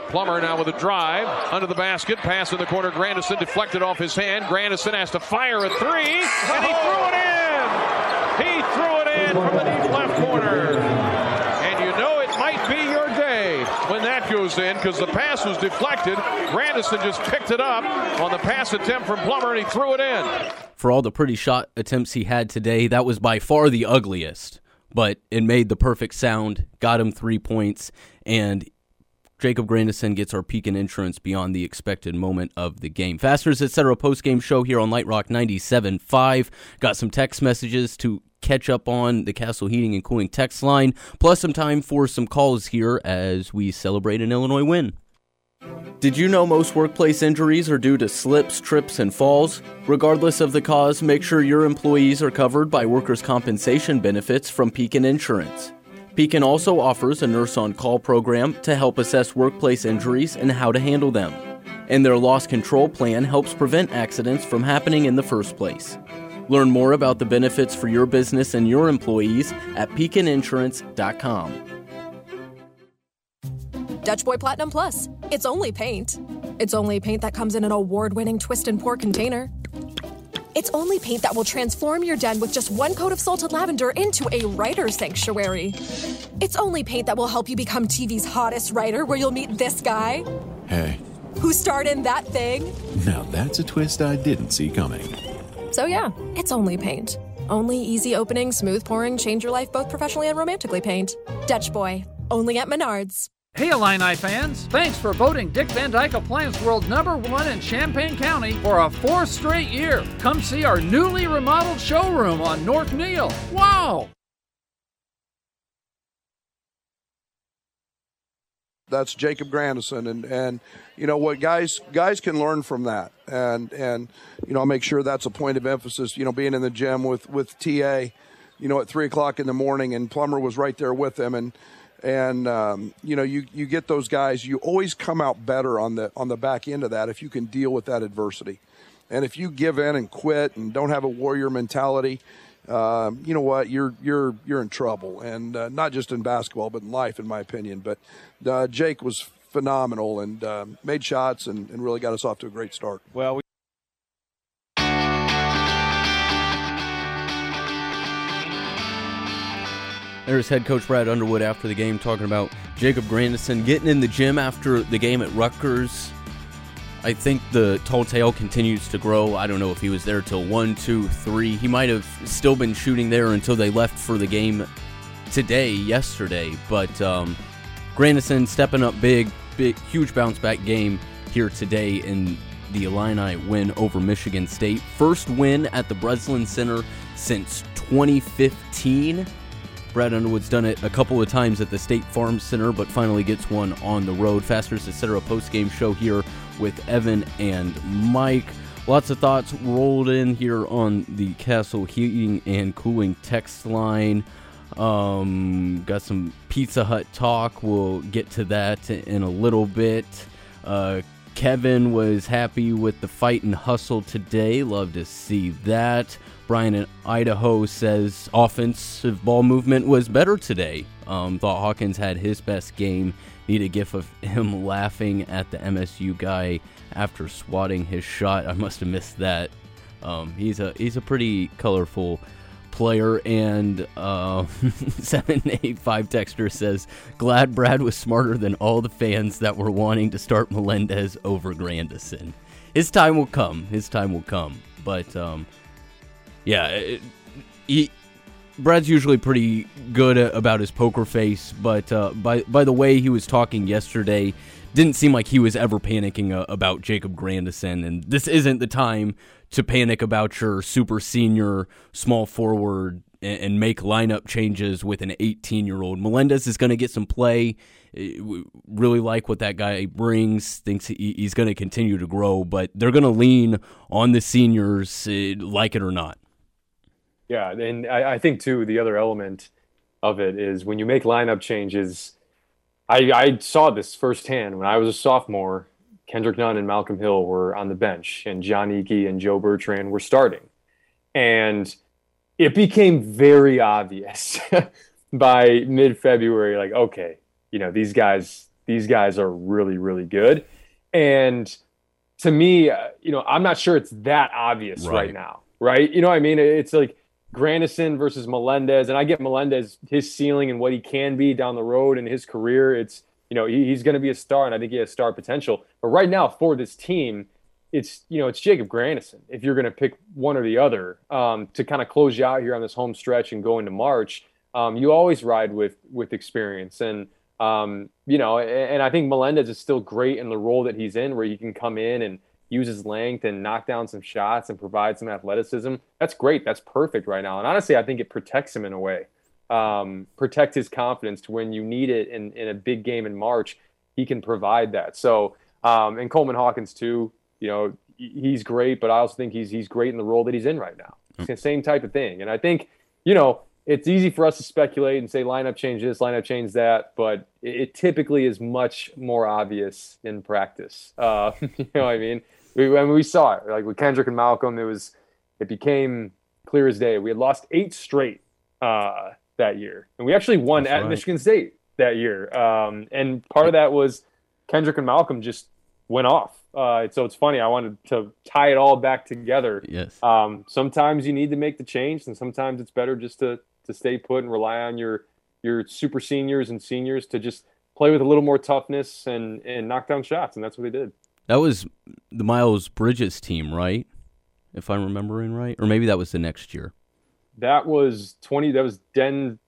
Plummer now with a drive under the basket, pass in the corner. Grandison deflected off his hand. Grandison has to fire a three, and he threw it in. He threw it in from the deep left corner. And you know it might be your day when that goes in because the pass was deflected. Grandison just picked it up on the pass attempt from Plummer, and he threw it in. For all the pretty shot attempts he had today, that was by far the ugliest. But it made the perfect sound, got him three points, and Jacob Grandison gets our Pekin insurance beyond the expected moment of the game. Fasteners, etc. post game show here on Light Rock 97.5. Got some text messages to catch up on the Castle Heating and Cooling text line, plus some time for some calls here as we celebrate an Illinois win. Did you know most workplace injuries are due to slips, trips, and falls? Regardless of the cause, make sure your employees are covered by workers' compensation benefits from Pekin Insurance. Pekin also offers a nurse on call program to help assess workplace injuries and how to handle them. And their loss control plan helps prevent accidents from happening in the first place. Learn more about the benefits for your business and your employees at pekininsurance.com. Dutch Boy Platinum Plus. It's only paint. It's only paint that comes in an award winning twist and pour container. It's only paint that will transform your den with just one coat of salted lavender into a writer sanctuary. It's only paint that will help you become TV's hottest writer, where you'll meet this guy Hey, who starred in that thing. now that's a twist I didn't see coming. So, yeah, it's only paint. Only easy opening, smooth pouring, change your life both professionally and romantically paint. Dutch Boy. Only at Menards. Hey Illini fans, thanks for voting Dick Van Dyke Appliance World number one in Champaign County for a fourth straight year. Come see our newly remodeled showroom on North Neil. Wow! that's Jacob Grandison, and and you know what guys guys can learn from that, and and you know I'll make sure that's a point of emphasis. You know, being in the gym with with TA, you know at three o'clock in the morning, and Plummer was right there with him, and and um, you know you you get those guys. You always come out better on the on the back end of that if you can deal with that adversity, and if you give in and quit and don't have a warrior mentality. Um, you know what? You're you're you're in trouble, and uh, not just in basketball, but in life, in my opinion. But uh, Jake was phenomenal and um, made shots and, and really got us off to a great start. Well, we- There's head coach Brad Underwood after the game talking about Jacob Grandison getting in the gym after the game at Rutgers. I think the tall tale continues to grow. I don't know if he was there till one, two, three. He might have still been shooting there until they left for the game today, yesterday. But um, Grandison stepping up big, big, huge bounce back game here today in the Illini win over Michigan State. First win at the Breslin Center since 2015. Brad Underwood's done it a couple of times at the State Farm Center, but finally gets one on the road. Fasteners, etc. Post game show here with Evan and Mike. Lots of thoughts rolled in here on the Castle Heating and Cooling text line. Um, got some Pizza Hut talk. We'll get to that in a little bit. Uh, Kevin was happy with the fight and hustle today. Love to see that. Brian in Idaho says offensive ball movement was better today. Um, thought Hawkins had his best game. Need a gif of him laughing at the MSU guy after swatting his shot. I must have missed that. Um, he's a he's a pretty colorful player. And uh, seven eight five texter says, "Glad Brad was smarter than all the fans that were wanting to start Melendez over Grandison. His time will come. His time will come. But um, yeah, it, he." Brad's usually pretty good about his poker face, but uh, by by the way he was talking yesterday, didn't seem like he was ever panicking uh, about Jacob Grandison, and this isn't the time to panic about your super senior small forward and, and make lineup changes with an 18 year old. Melendez is going to get some play. Uh, Really like what that guy brings. Thinks he, he's going to continue to grow, but they're going to lean on the seniors, uh, like it or not. Yeah, and I, I think too the other element of it is when you make lineup changes. I, I saw this firsthand when I was a sophomore. Kendrick Nunn and Malcolm Hill were on the bench, and Jon Ekey and Joe Bertrand were starting. And it became very obvious by mid February, like, okay, you know, these guys, these guys are really, really good. And to me, uh, you know, I'm not sure it's that obvious right, Right. now, right? You know what I mean? It's like Grandison versus Melendez, and I get Melendez his ceiling and what he can be down the road in his career. It's you know he, he's going to be a star, and I think he has star potential. But right now for this team, it's you know it's Jacob Grandison. If you're going to pick one or the other um, to kind of close you out here on this home stretch and go into March, um, you always ride with with experience and. Um, you know, and, and I think Melendez is still great in the role that he's in, where he can come in and use his length and knock down some shots and provide some athleticism. That's great. That's perfect right now. And honestly, I think it protects him in a way, um, protect his confidence to when you need it in, in a big game in March, he can provide that. So, um, and Coleman Hawkins too, you know, he's great, but I also think he's, he's great in the role that he's in right now. It's the same type of thing. And I think, you know, it's easy for us to speculate and say lineup change this, lineup change that, but it, it typically is much more obvious in practice. Uh, you know what I mean? We, I we saw it like with Kendrick and Malcolm. It was, it became clear as day. We had lost eight straight uh, that year, and we actually won That's at right. Michigan State that year. Um, and part of that was Kendrick and Malcolm just went off. Uh, so it's funny. I wanted to tie it all back together. Yes. Um, sometimes you need to make the change, and sometimes it's better just to to stay put and rely on your your super seniors and seniors to just play with a little more toughness and and knock down shots, and that's what they did. That was the Miles Bridges team, right? If I'm remembering right, or maybe that was the next year. That was 20. That was Den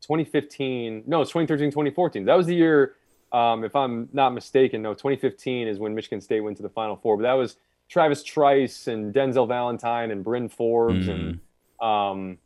2015. No, it's 2013, 2014. That was the year, um, if I'm not mistaken. No, 2015 is when Michigan State went to the Final Four. But that was Travis Trice and Denzel Valentine and Bryn Forbes. And um,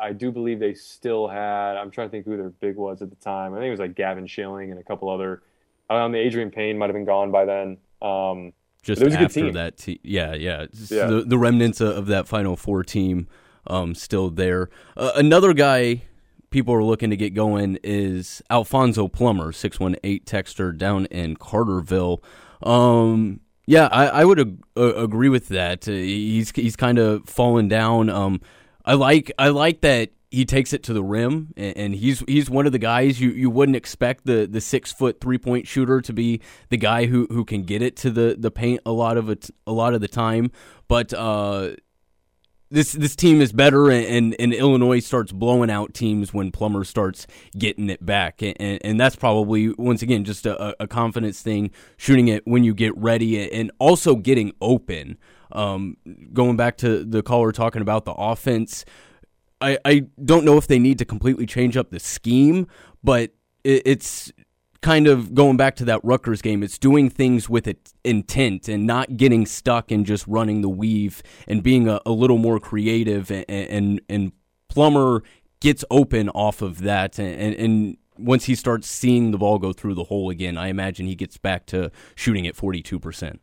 I do believe they still had, I'm trying to think who their big was at the time. I think it was like Gavin Schilling and a couple other. Um, the Adreian Payne might have been gone by then. Um, Just was a good after team. that, te- yeah, yeah, Yeah. The, the remnants of, that Final Four team um, still there. Uh, another guy people are looking to get going is Alfonso Plummer, six one eight texter down in Carterville. Um, yeah, I, I would ag- agree with that. Uh, he's he's kind of fallen down. Um, I like I like that he takes it to the rim, and, and he's he's one of the guys you, you wouldn't expect the, the six foot three point shooter to be the guy who, who can get it to the, the paint a lot of it a lot of the time. But uh, this this team is better, and, and, and Illinois starts blowing out teams when Plummer starts getting it back, and, and, that's probably once again just a, a confidence thing, shooting it when you get ready, and also getting open. Um, going back to the caller talking about the offense, I, I don't know if they need to completely change up the scheme, but it, it's kind of going back to that Rutgers game. It's doing things with it, intent and not getting stuck and just running the weave and being a, a little more creative. And, and and Plummer gets open off of that, and, and, once he starts seeing the ball go through the hole again, I imagine he gets back to shooting at forty two percent.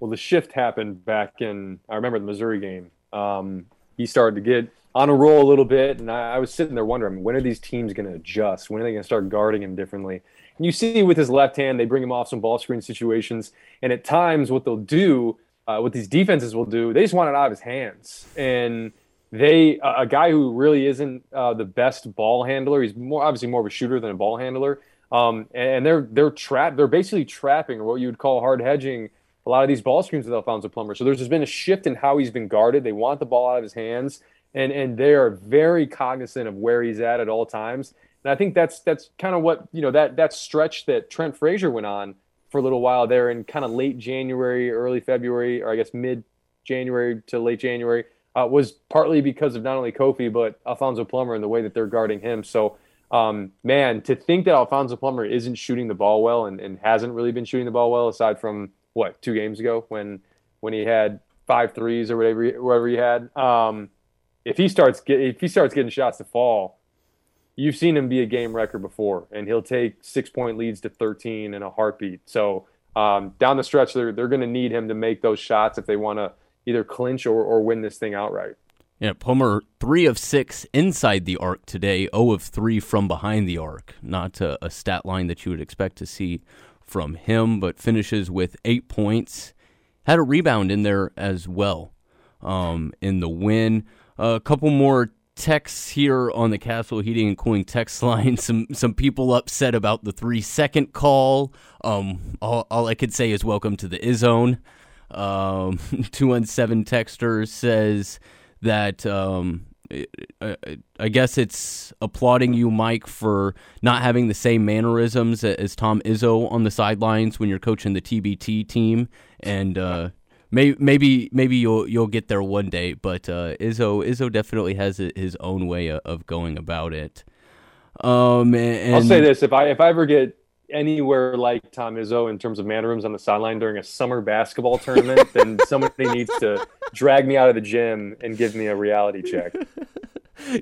Well, the shift happened back in, I remember the Missouri game. Um, he started to get on a roll a little bit, and I, I was sitting there wondering, when are these teams going to adjust? When are they going to start guarding him differently? And you see with his left hand, they bring him off some ball screen situations, and at times what they'll do, uh, what these defenses will do, they just want it out of his hands. And they, a a guy who really isn't uh, the best ball handler, he's more obviously more of a shooter than a ball handler. Um, and they're they're trapped. They're basically trapping, or what you would call hard hedging, a lot of these ball screens with Alfonso Plummer. So there's just been a shift in how he's been guarded. They want the ball out of his hands, and and they are very cognizant of where he's at at all times. And I think that's that's kind of what you know that that stretch that Trent Frazier went on for a little while there in kind of late January, early February, or I guess mid January to late January uh, was partly because of not only Kofi but Alfonso Plummer and the way that they're guarding him. So. Um, man, to think that Alfonso Plummer isn't shooting the ball well and, and hasn't really been shooting the ball well aside from what two games ago when when he had five threes or whatever whatever he had. Um, if he starts get, if he starts getting shots to fall, you've seen him be a game record before, and he'll take six point leads to 13 in a heartbeat. So um, down the stretch, they're they're going to need him to make those shots if they want to either clinch or, or win this thing outright. Yeah, Plummer three of six inside the arc today, zero of three from behind the arc. Not a, a stat line that you would expect to see from him, but finishes with eight points. Had a rebound in there as well. um, in the win. A couple more texts here on the Castle Heating and Cooling text line. Some some people upset about the three second call. Um, all, all I could say is welcome to the Izzone. Um, two one seven texter says that um, I guess it's applauding you, Mike, for not having the same mannerisms as Tom Izzo on the sidelines when you're coaching the TBT team, and uh, maybe maybe maybe you'll you'll get there one day. But uh, Izzo Izzo definitely has his own way of going about it. Um, and, I'll say this: if I if I ever get anywhere like Tom Izzo in terms of mannerisms on the sideline during a summer basketball tournament, then somebody needs to drag me out of the gym and give me a reality check.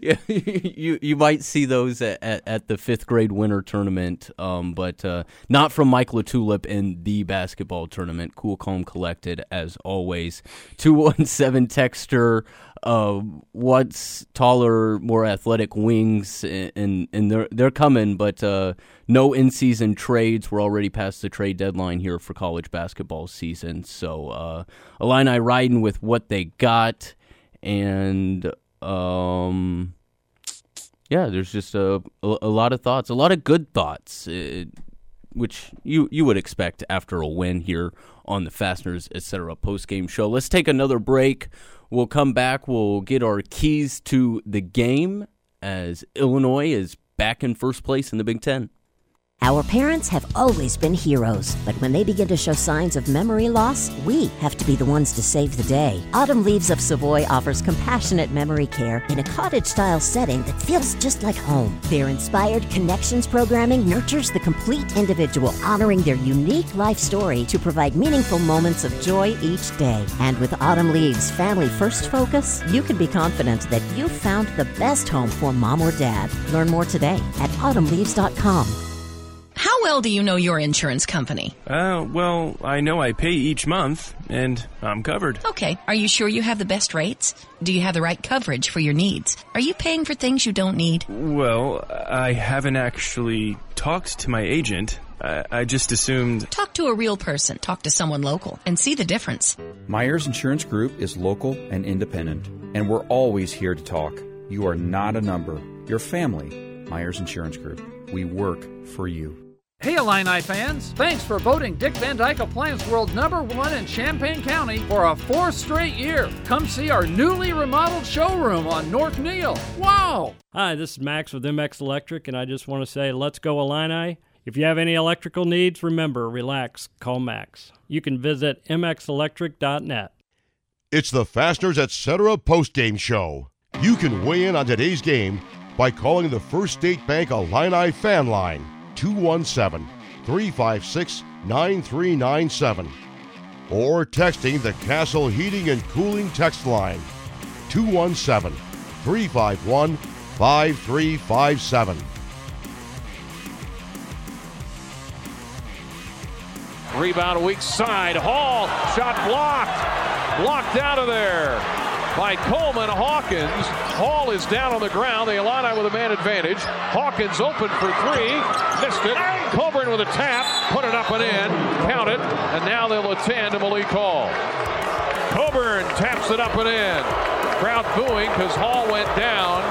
Yeah, you you might see those at, at, at, the fifth grade winter tournament, um, but uh, not from Mike LaTulip in the basketball tournament. Cool, calm, collected as always. Two one seven texter. Uh, what's taller, more athletic wings, and and they're they're coming, but uh, no in season trades. We're already past the trade deadline here for college basketball season. So uh, Illini riding with what they got, and um, yeah, there's just a, a, a lot of thoughts, a lot of good thoughts, uh, which you you would expect after a win here on the Fasteners etc. post game show. Let's take another break. We'll come back. We'll get our keys to the game as Illinois is back in first place in the Big Ten. Our parents have always been heroes, but when they begin to show signs of memory loss, we have to be the ones to save the day. Autumn Leaves of Savoy offers compassionate memory care in a cottage style setting that feels just like home. Their inspired connections programming nurtures the complete individual, honoring their unique life story to provide meaningful moments of joy each day. And with Autumn Leaves Family First Focus, you can be confident that you've found the best home for mom or dad. Learn more today at autumnleaves.com. How well do you know your insurance company? Uh, well, I know I pay each month, and I'm covered. Okay. Are you sure you have the best rates? Do you have the right coverage for your needs? Are you paying for things you don't need? Well, I haven't actually talked to my agent. I, I just assumed. Talk to a real person. Talk to someone local and see the difference. Myers Insurance Group is local and independent, and we're always here to talk. You are not a number. You're family. Myers Insurance Group. We work for you. Hey Illini fans! Thanks for voting Dick Van Dyke Appliance World number one in Champaign County for a fourth straight year. Come see our newly remodeled showroom on North Neil. Wow! Hi, this is Max with MX Electric, and I just want to say, let's go Illini. If you have any electrical needs, remember, relax, call Max. You can visit mxelectric.net. It's the Fasteners Etc. post-game show. You can weigh in on today's game by calling the First State Bank Illini fan line 217 356 9397 or texting the Castle Heating and Cooling text line 217 351 5357. Rebound weak side. Hall shot blocked. Blocked out of there by Coleman Hawkins. Hall is down on the ground. The Illini with a man advantage. Hawkins open for three. Missed it. Cockburn with a tap. Put it up and in. Count it. And now they'll attend to Malik Hall. Cockburn taps it up and in. Crowd booing because Hall went down.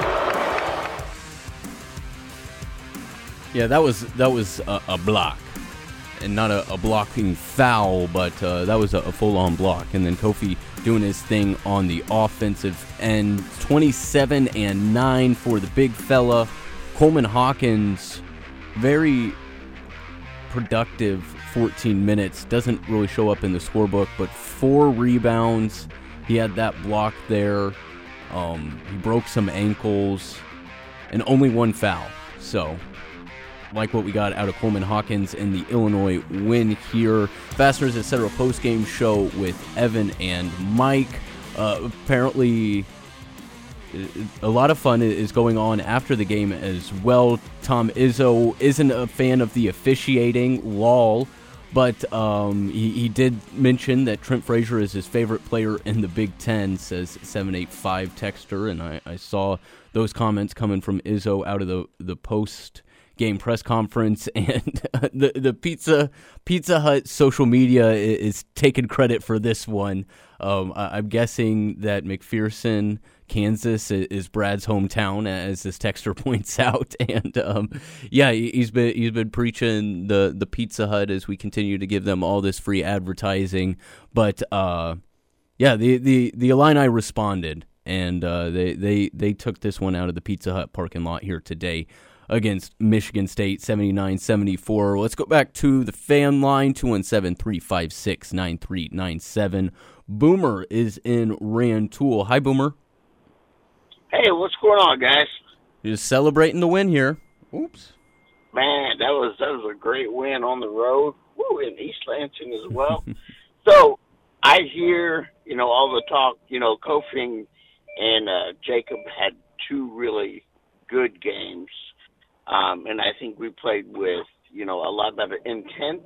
Yeah, that was that was a, a block, and not a, a blocking foul, but uh, that was a, a full-on block. And then Kofi doing his thing on the offensive end. 27 and 9 for the big fella. Coleman Hawkins, very productive 14 minutes. Doesn't really show up in the scorebook, but four rebounds. He had that block there. Um, he broke some ankles and only one foul. So like what we got out of Coleman Hawkins in the Illinois win here. Fasteners Etc. post game show with Evan and Mike. Uh, apparently, a lot of fun is going on after the game as well. Tom Izzo isn't a fan of the officiating, lol, but um, he, he, did mention that Trent Frazier is his favorite player in the Big Ten, says 785 Texter, and I, I saw those comments coming from Izzo out of the, the post game press conference, and the the pizza Pizza Hut social media is, is taking credit for this one. Um, I, am guessing that McPherson, Kansas, is Brad's hometown, as this texter points out. And um, yeah, he's been he's been preaching the the Pizza Hut as we continue to give them all this free advertising. But uh, yeah, the the the Illini responded, and uh, they they they took this one out of the Pizza Hut parking lot here today against Michigan State 79-74. Let's go back to the fan line 217-356-9397. Boomer is in Rantoul. Hi Boomer. Hey, what's going on, guys? Just celebrating the win here. Oops. Man, that was that was a great win on the road. Woo, in East Lansing as well. so I hear, you know, all the talk, you know, Kofing and uh, Jacob had two really good games. Um, and I think we played with, you know, a lot better intent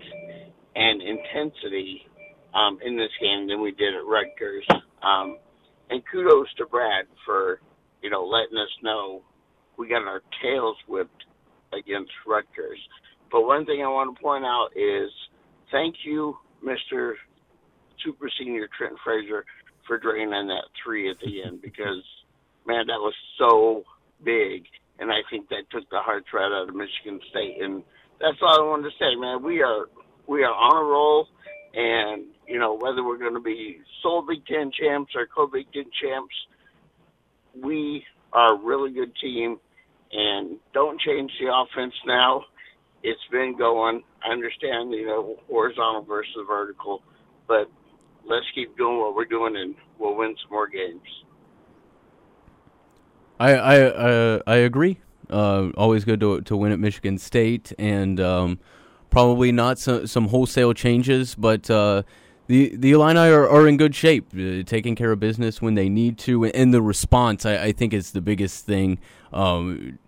and intensity um, in this game than we did at Rutgers. Um, and kudos to Brad for, you know, letting us know we got our tails whipped against Rutgers. But one thing I want to point out is thank you, Mr super senior Trent Frazier for draining that three at the end because man, that was so big, and I think that took the hearts right out of Michigan State. And that's all I wanted to say, man. We are we are on a roll, and you know whether we're going to be sole Big Ten champs or co Big Ten champs, we are a really good team. And don't change the offense now. It's been going. I understand, you know, horizontal versus vertical, but let's keep doing what we're doing, and we'll win some more games. I I uh, I agree. Uh, always good to to win at Michigan State, and um, probably not some some wholesale changes, but uh, the the Illini are, are in good shape, uh, taking care of business when they need to, and the response I, I think is the biggest thing. Um,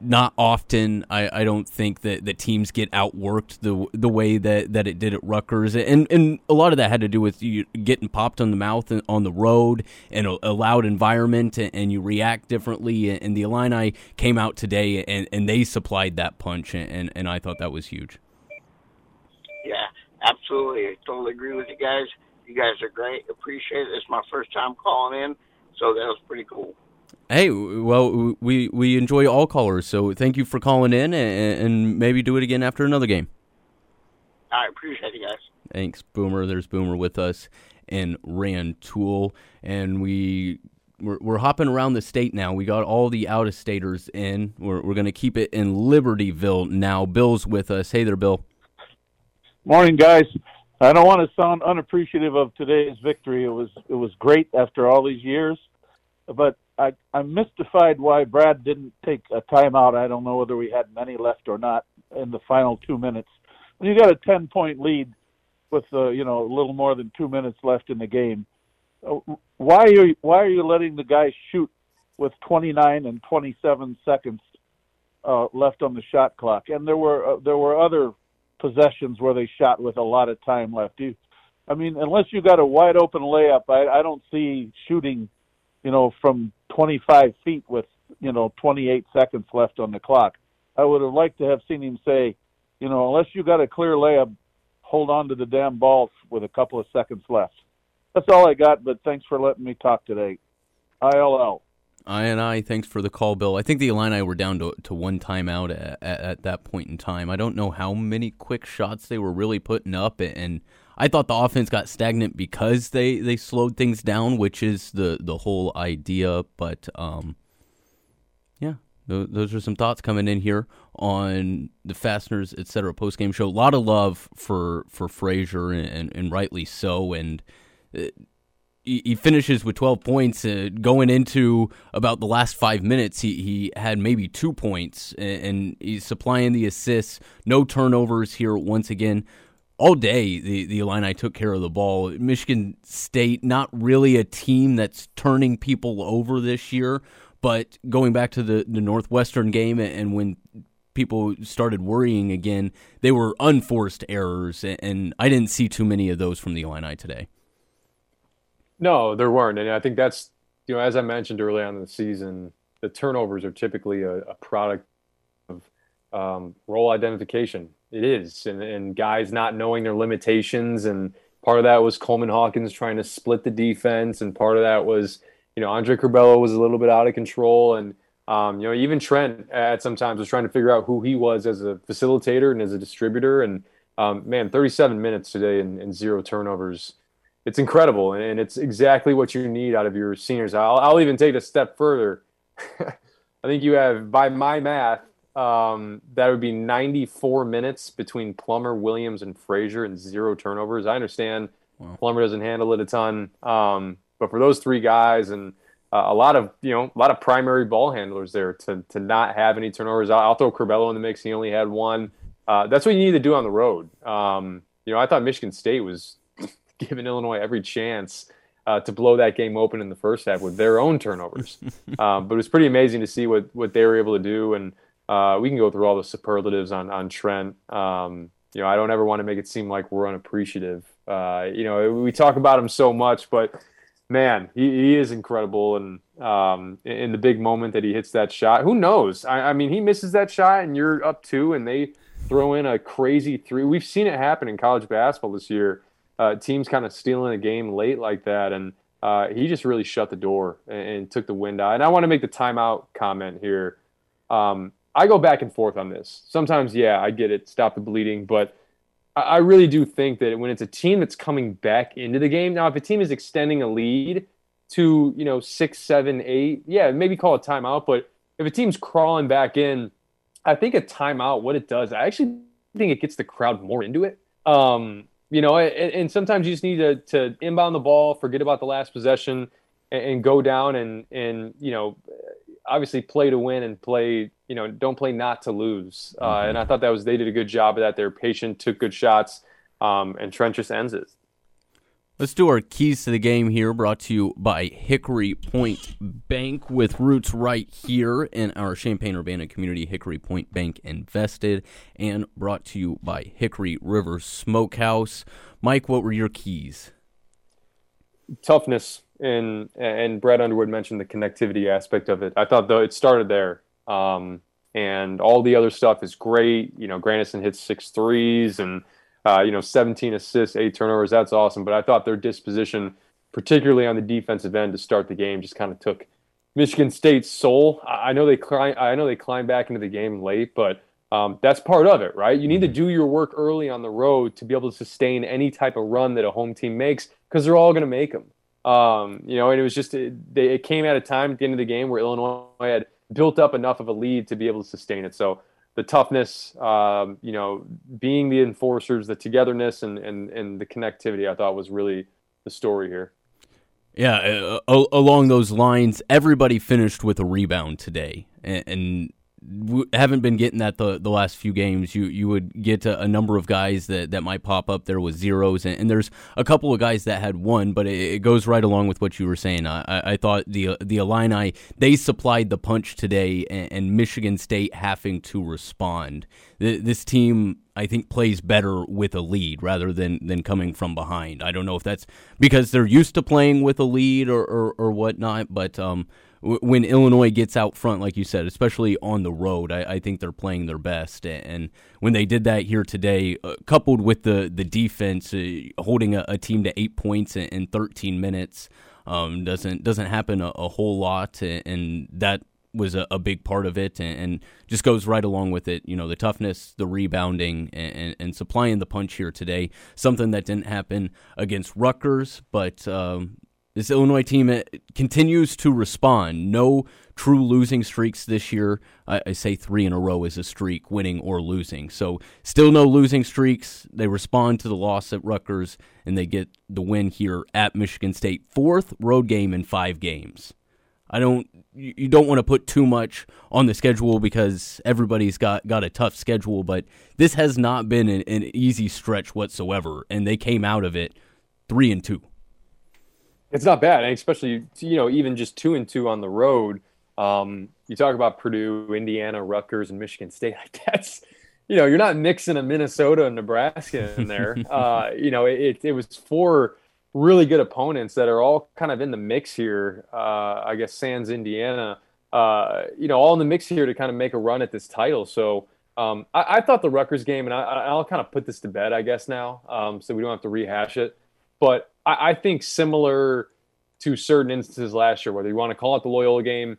not often. I, I don't think that, that teams get outworked the the way that, that it did at Rutgers, and and a lot of that had to do with you getting popped on the mouth on the road in a, a loud environment, and, and, you react differently. And the Illini came out today, and, and they supplied that punch, and and I thought that was huge. Yeah, absolutely. I totally agree with you guys. You guys are great. Appreciate it. It's my first time calling in, so that was pretty cool. Hey, well, we we enjoy all callers, so thank you for calling in, and, and maybe do it again after another game. I appreciate you guys. Thanks, Boomer. There's Boomer with us in Rantoul, and we we're, we're hopping around the state now. We got all the out of staters in. We're we're gonna keep it in Libertyville now. Bill's with us. Hey there, Bill. Morning, guys. I don't want to sound unappreciative of today's victory. It was it was great after all these years, but I, I'm mystified why Brad didn't take a timeout. I don't know whether we had many left or not in the final two minutes. When you got a ten point lead with uh, you know a little more than two minutes left in the game, uh, why are you, why are you letting the guys shoot with 29 and 27 seconds uh, left on the shot clock? And there were uh, there were other possessions where they shot with a lot of time left. You, I mean, unless you got a wide open layup, I, I don't see shooting you know, from 25 feet with, you know, 28 seconds left on the clock. I would have liked to have seen him say, you know, unless you got a clear layup, hold on to the damn ball with a couple of seconds left. That's all I got, but thanks for letting me talk today. ILL. I and I, thanks for the call, Bill. I think the Illini were down to, to one timeout at, at, at that point in time. I don't know how many quick shots they were really putting up, and I thought the offense got stagnant because they, they slowed things down, which is the, the whole idea. But um, yeah, th- those are some thoughts coming in here on the Fasteners etc. post game show. A lot of love for for Frazier and, and, and rightly so. And uh, he, he finishes with 12 points. Uh, going into about the last five minutes, he, he had maybe two points, and, and he's supplying the assists. No turnovers here once again all day the, the Illini took care of the ball. Michigan State, not really a team that's turning people over this year, but going back to the, the Northwestern game and when people started worrying again, they were unforced errors, and I didn't see too many of those from the Illini today. No, there weren't, and I think that's you know as I mentioned early on in the season, the turnovers are typically a, a product of um, role identification. It is, and, and guys not knowing their limitations, and part of that was Coleman Hawkins trying to split the defense, and part of that was you know Andre Curbelo was a little bit out of control, and um, you know even Trent at sometimes was trying to figure out who he was as a facilitator and as a distributor, and um, man, 37 minutes today and, and zero turnovers. It's incredible, and, and, it's exactly what you need out of your seniors. I'll, I'll even take it a step further. I think you have, by my math, um, that would be 94 minutes between Plummer, Williams, and Frazier, and zero turnovers. I understand wow. Plummer doesn't handle it a ton, um, but for those three guys and uh, a lot of you know a lot of primary ball handlers there to to not have any turnovers. I'll, I'll throw Curbelo in the mix. He only had one. Uh, that's what you need to do on the road. Um, you know, I thought Michigan State was giving Illinois every chance uh, to blow that game open in the first half with their own turnovers. um, but it was pretty amazing to see what what they were able to do and uh, we can go through all the superlatives on on Trent. Um, you know, I don't ever want to make it seem like we're unappreciative. Uh, you know, we talk about him so much, but man, he, he is incredible. And um, in the big moment that he hits that shot, who knows? I, I, mean, he misses that shot, and you're up two, and they throw in a crazy three. We've seen it happen in college basketball this year. Uh, teams kind of stealing a game late like that, and uh, he just really shut the door and, and, took the wind out. And I want to make the timeout comment here. Um, I go back and forth on this. Sometimes, yeah, I get it, stop the bleeding, but I really do think that when it's a team that's coming back into the game, now if a team is extending a lead to you know six, seven, eight, yeah, maybe call a timeout. But if a team's crawling back in, I think a timeout, what it does, I actually think it gets the crowd more into it. Um, you know, and, and, sometimes you just need to, to inbound the ball, forget about the last possession, and, and go down and and you know obviously play to win and play, you know, don't play not to lose. Uh, mm-hmm. and I thought that was they did a good job of that. They're patient, took good shots, um, and Trent just ends it. Let's do our keys to the game here, brought to you by Hickory Point Bank, with roots right here in our Champaign Urbana community. Hickory Point Bank invested, and brought to you by Hickory River Smokehouse. Mike, what were your keys? Toughness and and Brad Underwood mentioned the connectivity aspect of it. I thought though it started there, um, and all the other stuff is great. You know, Grandison hits six threes and uh, you know 17 assists, eight turnovers. That's awesome. But I thought their disposition, particularly on the defensive end to start the game, just kind of took Michigan State's soul. I know they climb. I know they climb back into the game late, but um, that's part of it, right? You need to do your work early on the road to be able to sustain any type of run that a home team makes because they're all going to make them. Um, you know, and it was just it, it came at a time at the end of the game where Illinois had built up enough of a lead to be able to sustain it. So the toughness, um, you know, being the enforcers, the togetherness, and and and the connectivity, I thought was really the story here. Yeah, uh, along those lines, everybody finished with a rebound today, and, and haven't been getting that the, the last few games. You you would get a, a, number of guys that, that might pop up there with zeros, and, and there's a couple of guys that had one, but it, it, goes right along with what you were saying. I, I thought the the Illini they supplied the punch today, and, and Michigan State having to respond. This team, I think, plays better with a lead rather than, than coming from behind. I don't know if that's because they're used to playing with a lead or, or, or whatnot, but um, when Illinois gets out front, like you said, especially on the road, I, I think they're playing their best. And when they did that here today, uh, coupled with the the defense uh, holding a, a, team to eight points in, in 13 minutes, um, doesn't doesn't happen a, a, whole lot, and that was a, a big part of it, and, and, just goes right along with it. You know, the toughness, the rebounding, and, and, supplying the punch here today. Something that didn't happen against Rutgers, but um, this Illinois team uh, continues to respond. No true losing streaks this year. I, I, say three in a row is a streak, winning or losing. So still no losing streaks. They respond to the loss at Rutgers and they get the win here at Michigan State. Fourth road game in five games. I don't. You don't want to put too much on the schedule because everybody's got, got a tough schedule, but this has not been an, an easy stretch whatsoever, and they came out of it three and two. It's not bad, especially you know even just two and two on the road. Um, you talk about Purdue, Indiana, Rutgers, and Michigan State. Like that's you know you're not mixing a Minnesota and Nebraska in there. uh, you know it, it was four really good opponents that are all kind of in the mix here. Uh, I guess Sans Indiana, uh, you know, all in the mix here to kind of make a run at this title. So Um, I, I, thought the Rutgers game, and I, will kind of put this to bed, I guess now, um, so we don't have to rehash it. But I, I, think similar to certain instances last year, whether you want to call it the Loyola game,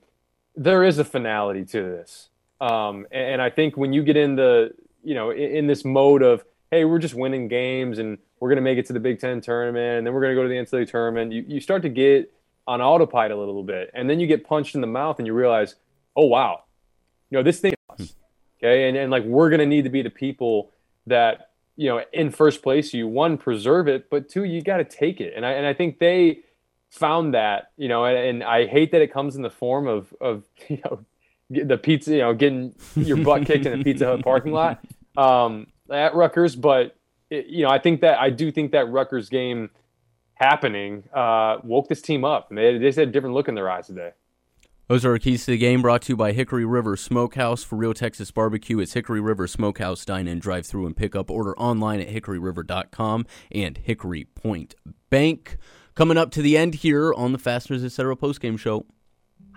there is a finality to this. Um, and, and, I think when you get in the, you know, in, in this mode of, hey, we're just winning games and we're going to make it to the Big Ten tournament, and then we're going to go to the NCAA tournament, you, you start to get on autopilot a little bit, and then you get punched in the mouth, and you realize, oh wow, you know, this thing Okay. And, and like we're going to need to be the people that, you know, in first place, you one, preserve it, but two, you got to take it. And I, and I think they found that, you know, and, and I hate that it comes in the form of, of, you know, the pizza, you know, getting your butt kicked in a Pizza Hut parking lot um, at Rutgers. But, it, you know, I think that I do think that Rutgers game happening uh, woke this team up. And they, they just had a different look in their eyes today. Those are our keys to the game brought to you by Hickory River Smokehouse. For real Texas barbecue, it's Hickory River Smokehouse. Dine in, drive through, and pick up. Order online at hickoryriver.com and Hickory Point Bank. Coming up to the end here on the Fasteners Etc. postgame show.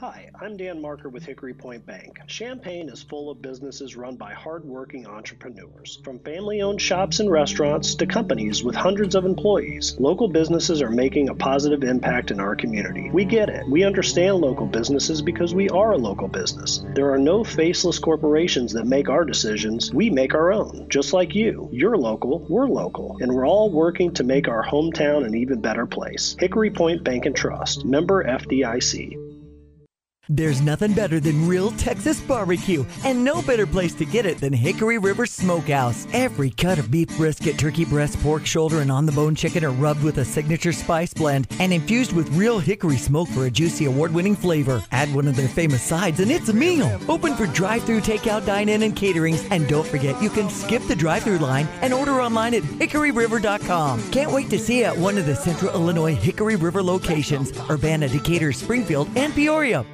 Hi, I'm Dan Marker with Hickory Point Bank. Champaign is full of businesses run by hardworking entrepreneurs. From family owned shops and restaurants to companies with hundreds of employees, local businesses are making a positive impact in our community. We get it. We understand local businesses because we are a local business. There are no faceless corporations that make our decisions, we make our own. Just like you. You're local, we're local, and we're all working to make our hometown an even better place. Hickory Point Bank and Trust, member FDIC. There's nothing better than real Texas barbecue, and no better place to get it than Hickory River Smokehouse. Every cut of beef brisket, turkey breast, pork shoulder, and on the bone chicken are rubbed with a signature spice blend and infused with real hickory smoke for a juicy award winning flavor. Add one of their famous sides, and it's a meal. Open for drive through, takeout, dine in, and caterings. And don't forget, you can skip the drive through line and order online at hickoryriver.com. Can't wait to see you at one of the Central Illinois Hickory River locations Urbana, Decatur, Springfield, and Peoria.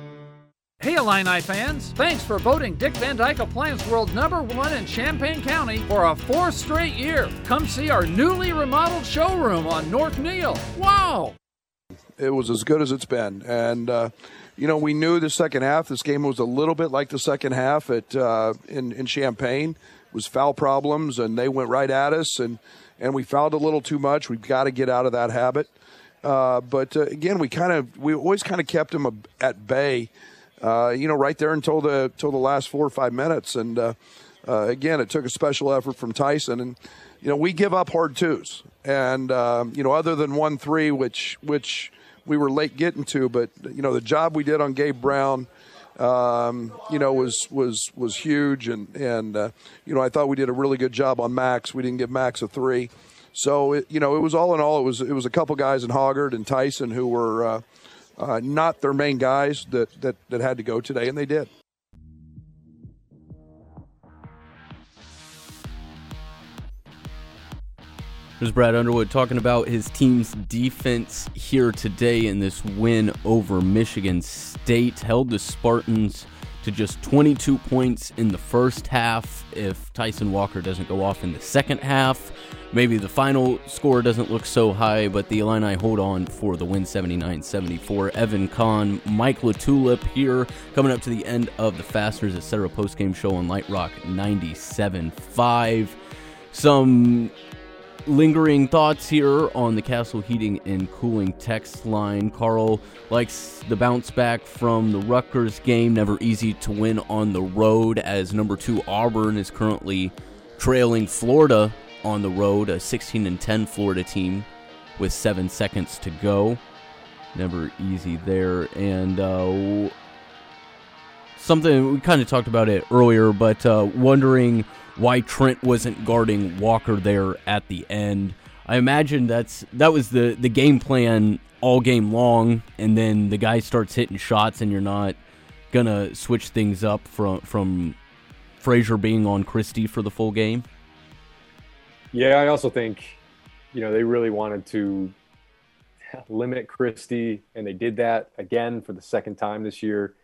Hey Illini fans, thanks for voting Dick Van Dyke Appliance World number one in Champaign County for a fourth straight year. Come see our newly remodeled showroom on North Neil. Wow! It was as good as it's been. And, uh, you know, we knew the second half, this game was a little bit like the second half at uh, in, in Champaign. It was foul problems, and they went right at us, and, and we fouled a little too much. We've got to get out of that habit. Uh, but uh, again, we kind of we always kind of kept them at bay uh, you know, right there until the until the last four or five minutes. And uh, uh, again, it took a special effort from Tyson. And you know, we give up hard twos, and um, you know, other than one three, which which we were late getting to, but you know, the job we did on Gabe Brown. Um, you know, was was was huge, and and uh, you know, I thought we did a really good job on Max. We didn't give Max a three, so it, you know, it was all in all, it was it was a couple guys in Hoggard and Tyson who were uh, uh, not their main guys that, that, that had to go today, and they did. There's Brad Underwood talking about his team's defense here today in this win over Michigan State. Held the Spartans to just 22 points in the first half. If Tyson Walker doesn't go off in the second half, maybe the final score doesn't look so high, but the Illini hold on for the win 79 74. Evan Conn, Mike LaTulip here, coming up to the end of the Fasteners Etc. postgame show on Light Rock 97.5. Some lingering thoughts here on the Castle Heating and Cooling text line. Carl likes the bounce back from the Rutgers game. Never easy to win on the road, as number two Auburn is currently trailing Florida on the road, a 16 and 10 Florida team with seven seconds to go. Never easy there. And uh, something we kind of talked about it earlier, but uh, wondering why Trent wasn't guarding Walker there at the end. I imagine that's that was the the game plan all game long, and then the guy starts hitting shots, and you're not gonna switch things up from from Frazier being on Christie for the full game. Yeah, I also think you know they really wanted to limit Christie, and they did that again for the second time this year.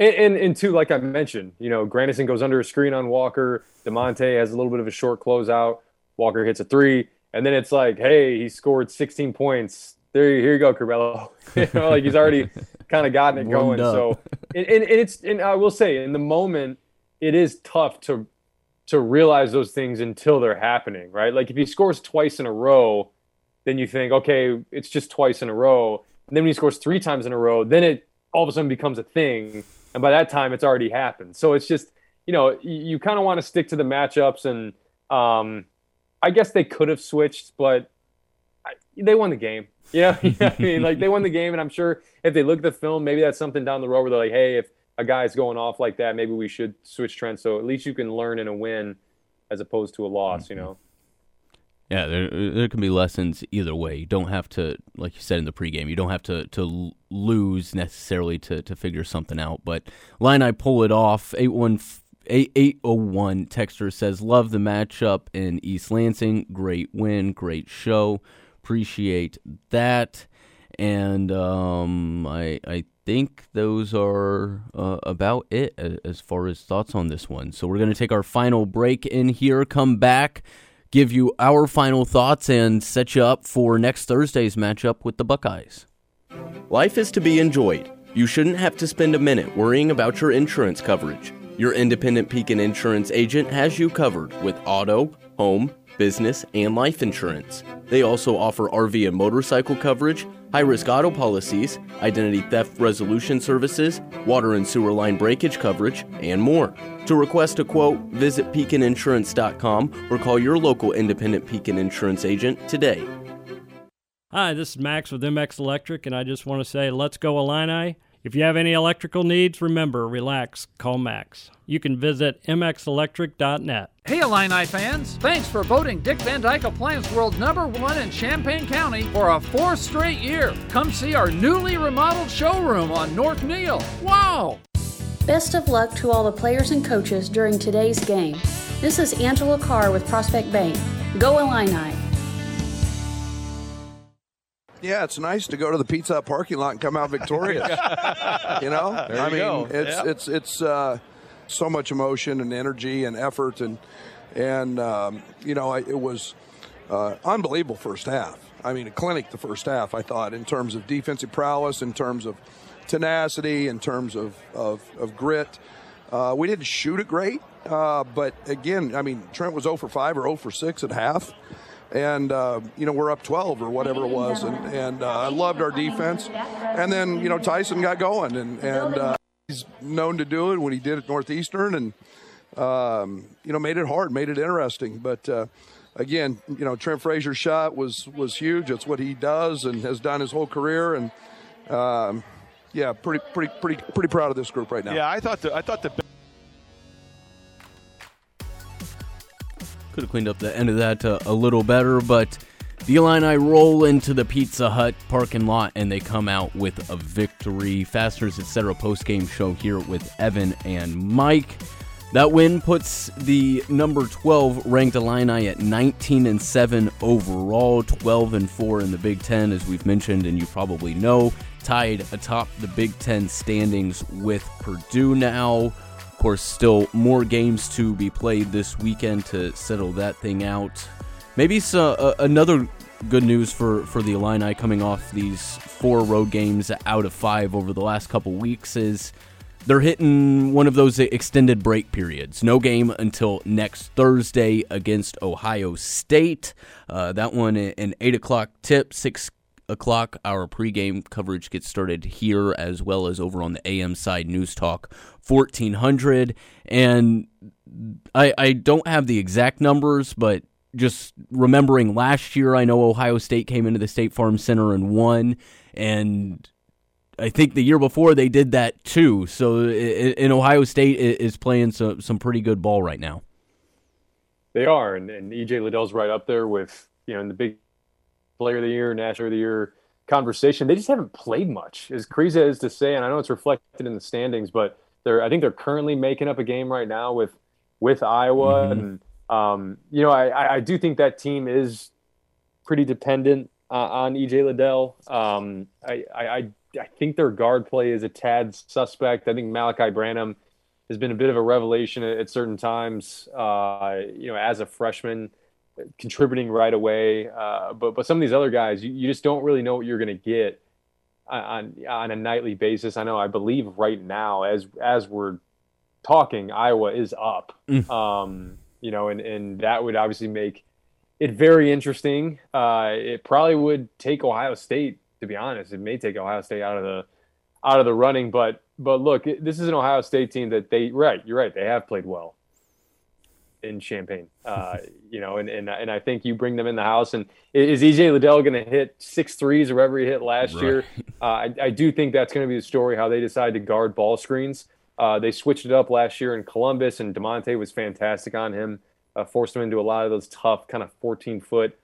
And, and, and two, like I mentioned, you know, Grandison goes under a screen on Walker. Da'Monte has a little bit of a short closeout. Walker hits a three, and then it's like, hey, he scored 16 points. There, here you go, Curbelo. you know, like he's already kind of gotten it going. So, and, and it's and I will say, in the moment, it is tough to to realize those things until they're happening, right? Like if he scores twice in a row, then you think, okay, it's just twice in a row. And then when he scores three times in a row, then it all of a sudden becomes a thing. And by that time, it's already happened. So it's just, you know, you, you kind of want to stick to the matchups. And um, I guess they could have switched, but I, they won the game. Yeah, you know I mean, like they won the game, and I'm sure if they look at the film, maybe that's something down the road where they're like, hey, if a guy's going off like that, maybe we should switch trends. So at least you can learn in a win as opposed to a loss. You know. Yeah, there there can be lessons either way. You don't have to, like you said in the pregame, you don't have to to lose necessarily to to figure something out. But line I pull it off. Eight one. 8801 texter says love the matchup in East Lansing great win great show appreciate that and um, I I think those are uh, about it as far as thoughts on this one. So we're going to take our final break in here, come back, give you our final thoughts, and set you up for next Thursday's matchup with the Buckeyes. Life is to be enjoyed. You shouldn't have to spend a minute worrying about your insurance coverage. Your independent Pekin insurance agent has you covered with auto, home, business, and life insurance. They also offer RV and motorcycle coverage, high risk auto policies, identity theft resolution services, water and sewer line breakage coverage, and more. To request a quote, visit PekinInsurance.com or call your local independent Pekin insurance agent today. Hi, this is Max with MX Electric, and I just want to say, let's go Illini. If you have any electrical needs, remember, relax, call Max. You can visit mxelectric.net. Hey Illini fans, thanks for voting Dick Van Dyke Appliance World number one in Champaign County for a fourth straight year. Come see our newly remodeled showroom on North Neil. Wow! Best of luck to all the players and coaches during today's game. This is Angela Carr with Prospect Bank. Go Illini! Yeah, it's nice to go to the Pizza Hut parking lot and come out victorious. you know, There I you mean, go. it's Yep. it's it's uh, so much emotion and energy and effort and and um, you know I, it was uh, unbelievable first half. I mean, a clinic the first half. I thought in terms of defensive prowess, in terms of tenacity, in terms of of, of grit. Uh, we didn't shoot it great, uh, but again, I mean, Trent was 0 for 5 or 0 for 6 at half and uh, you know we're up 12 or whatever it was, and, and uh, I loved our defense. And then you know Tyson got going, and and uh, he's known to do it when he did at Northeastern, and um, you know made it hard, made it interesting. But uh, again, you know Trent Frazier's shot was was huge. It's what he does and has done his whole career, and um, yeah, pretty pretty pretty pretty proud of this group right now. Yeah, I thought the I thought the Could have cleaned up the end of that uh, a little better, but the Illini roll into the Pizza Hut parking lot and they come out with a victory. Fasteners Etc. post game show here with Evan and Mike. That win puts the number 12 ranked Illini at 19 and 7 overall, 12 and 4 in the Big Ten, as we've mentioned, and you probably know, tied atop the Big Ten standings with Purdue now. Of course, still more games to be played this weekend to settle that thing out. Maybe so, uh, another good news for, for the Illini coming off these four road games out of five over the last couple weeks is they're hitting one of those extended break periods. No game until next Thursday against Ohio State. Uh, that one an eight o'clock tip, six o'clock. Our pregame coverage gets started here as well as over on the AM side. News Talk fourteen hundred, and I I don't have the exact numbers, but just remembering last year, I know Ohio State came into the State Farm Center and won, and I think the year before they did that too. So, in Ohio State is playing some some pretty good ball right now. They are, and, and EJ Liddell's right up there with you know in the big player of the year, national of the year conversation. They just haven't played much. As crazy as to say, and I know it's reflected in the standings, but they're I think they're currently making up a game right now with with Iowa, Mhm. and um, you know I- I do think that team is pretty dependent uh, on EJ Liddell. Um, I, I I I think their guard play is a tad suspect. I think Malachi Branham has been a bit of a revelation at, at certain times. Uh, you know, as a freshman, contributing right away. Uh, but but some of these other guys, you, you just don't really know what you're going to get on on a nightly basis. I know. I believe right now, as as we're talking, Iowa is up. Mm. Um, you know, and and that would obviously make it very interesting. Uh, it probably would take Ohio State, to be honest. It may take Ohio State out of the out of the running, but but look, this is an Ohio State team that they right. You're right. They have played well in Champaign. Uh, you know, and, and and I think you bring them in the house. And is EJ Liddell going to hit six threes or whatever he hit last right. year? Uh, I, I do think that's going to be the story how they decide to guard ball screens. Uh, they switched it up last year in Columbus, and Da'Monte was fantastic on him. Uh, forced him into a lot of those tough kind of 14 foot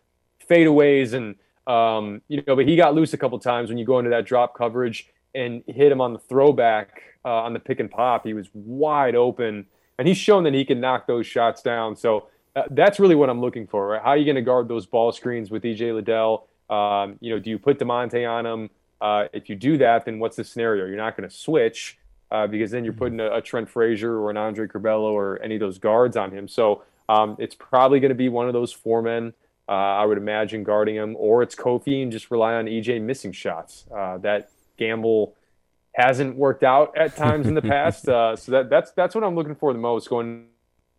fadeaways, and um, you know, but he got loose a couple times when you go into that drop coverage and hit him on the throwback uh, on the pick and pop. He was wide open and he's shown that he can knock those shots down. So uh, that's really what I'm looking for. Right? How are you going to guard those ball screens with EJ Liddell? Um, you know, do you put Da'Monte on him? Uh, if you do that, then what's the scenario? You're not going to switch uh, because then you're mm-hmm. putting a, a, Trent Frazier or an Andre Curbelo or any of those guards on him. So um, it's probably going to be one of those four men. Uh, I would imagine guarding him, or it's Kofi and just rely on EJ missing shots. Uh, that gamble hasn't worked out at times in the past. Uh, so that that's that's what I'm looking for the most going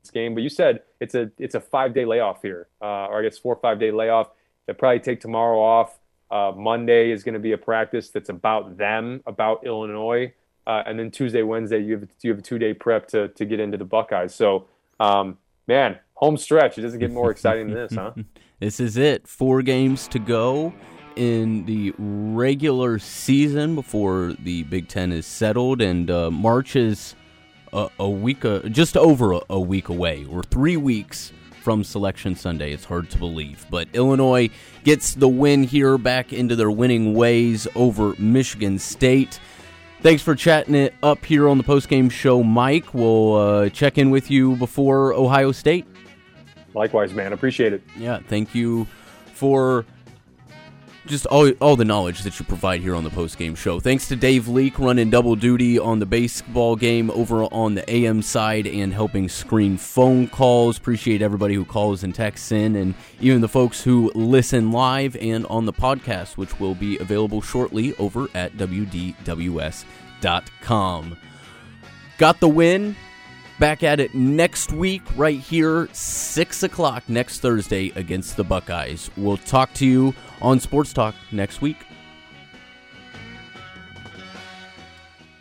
this game. But you said it's a it's a five day layoff here, uh, or I guess four or five day layoff. They'll probably take tomorrow off. Uh, Monday is going to be a practice that's about them, about Illinois, uh, and then Tuesday, Wednesday you have you have a two day prep to to get into the Buckeyes. So, um, man, home stretch. It doesn't get more exciting than this, huh? this is it. Four games to go in the regular season before the Big Ten is settled, and uh, March is a, a week, uh, just over a, a, week away. We're three weeks from Selection Sunday. It's hard to believe, but Illinois gets the win here, back into their winning ways over Michigan State. Thanks for chatting it up here on the postgame show, Mike. We'll uh, check in with you before Ohio State. Likewise, man. Appreciate it. Yeah, thank you for just all, all the knowledge that you provide here on the post game show. Thanks to Dave Leake running double duty on the baseball game over on the AM side and helping screen phone calls. Appreciate everybody who calls and texts in, and even the folks who listen live and on the podcast, which will be available shortly over at WDWS.com. Got the win. Back at it next week, right here, 6 o'clock next Thursday against the Buckeyes. We'll talk to you on Sports Talk next week.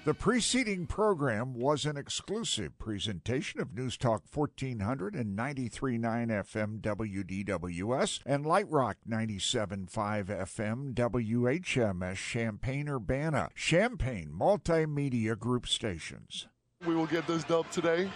The preceding program was an exclusive presentation of News Talk 1400 and 93.9 FM WDWS and Light Rock 97.5 FM WHMS Champaign Urbana, Champaign Multimedia Group stations. We will get this dub today.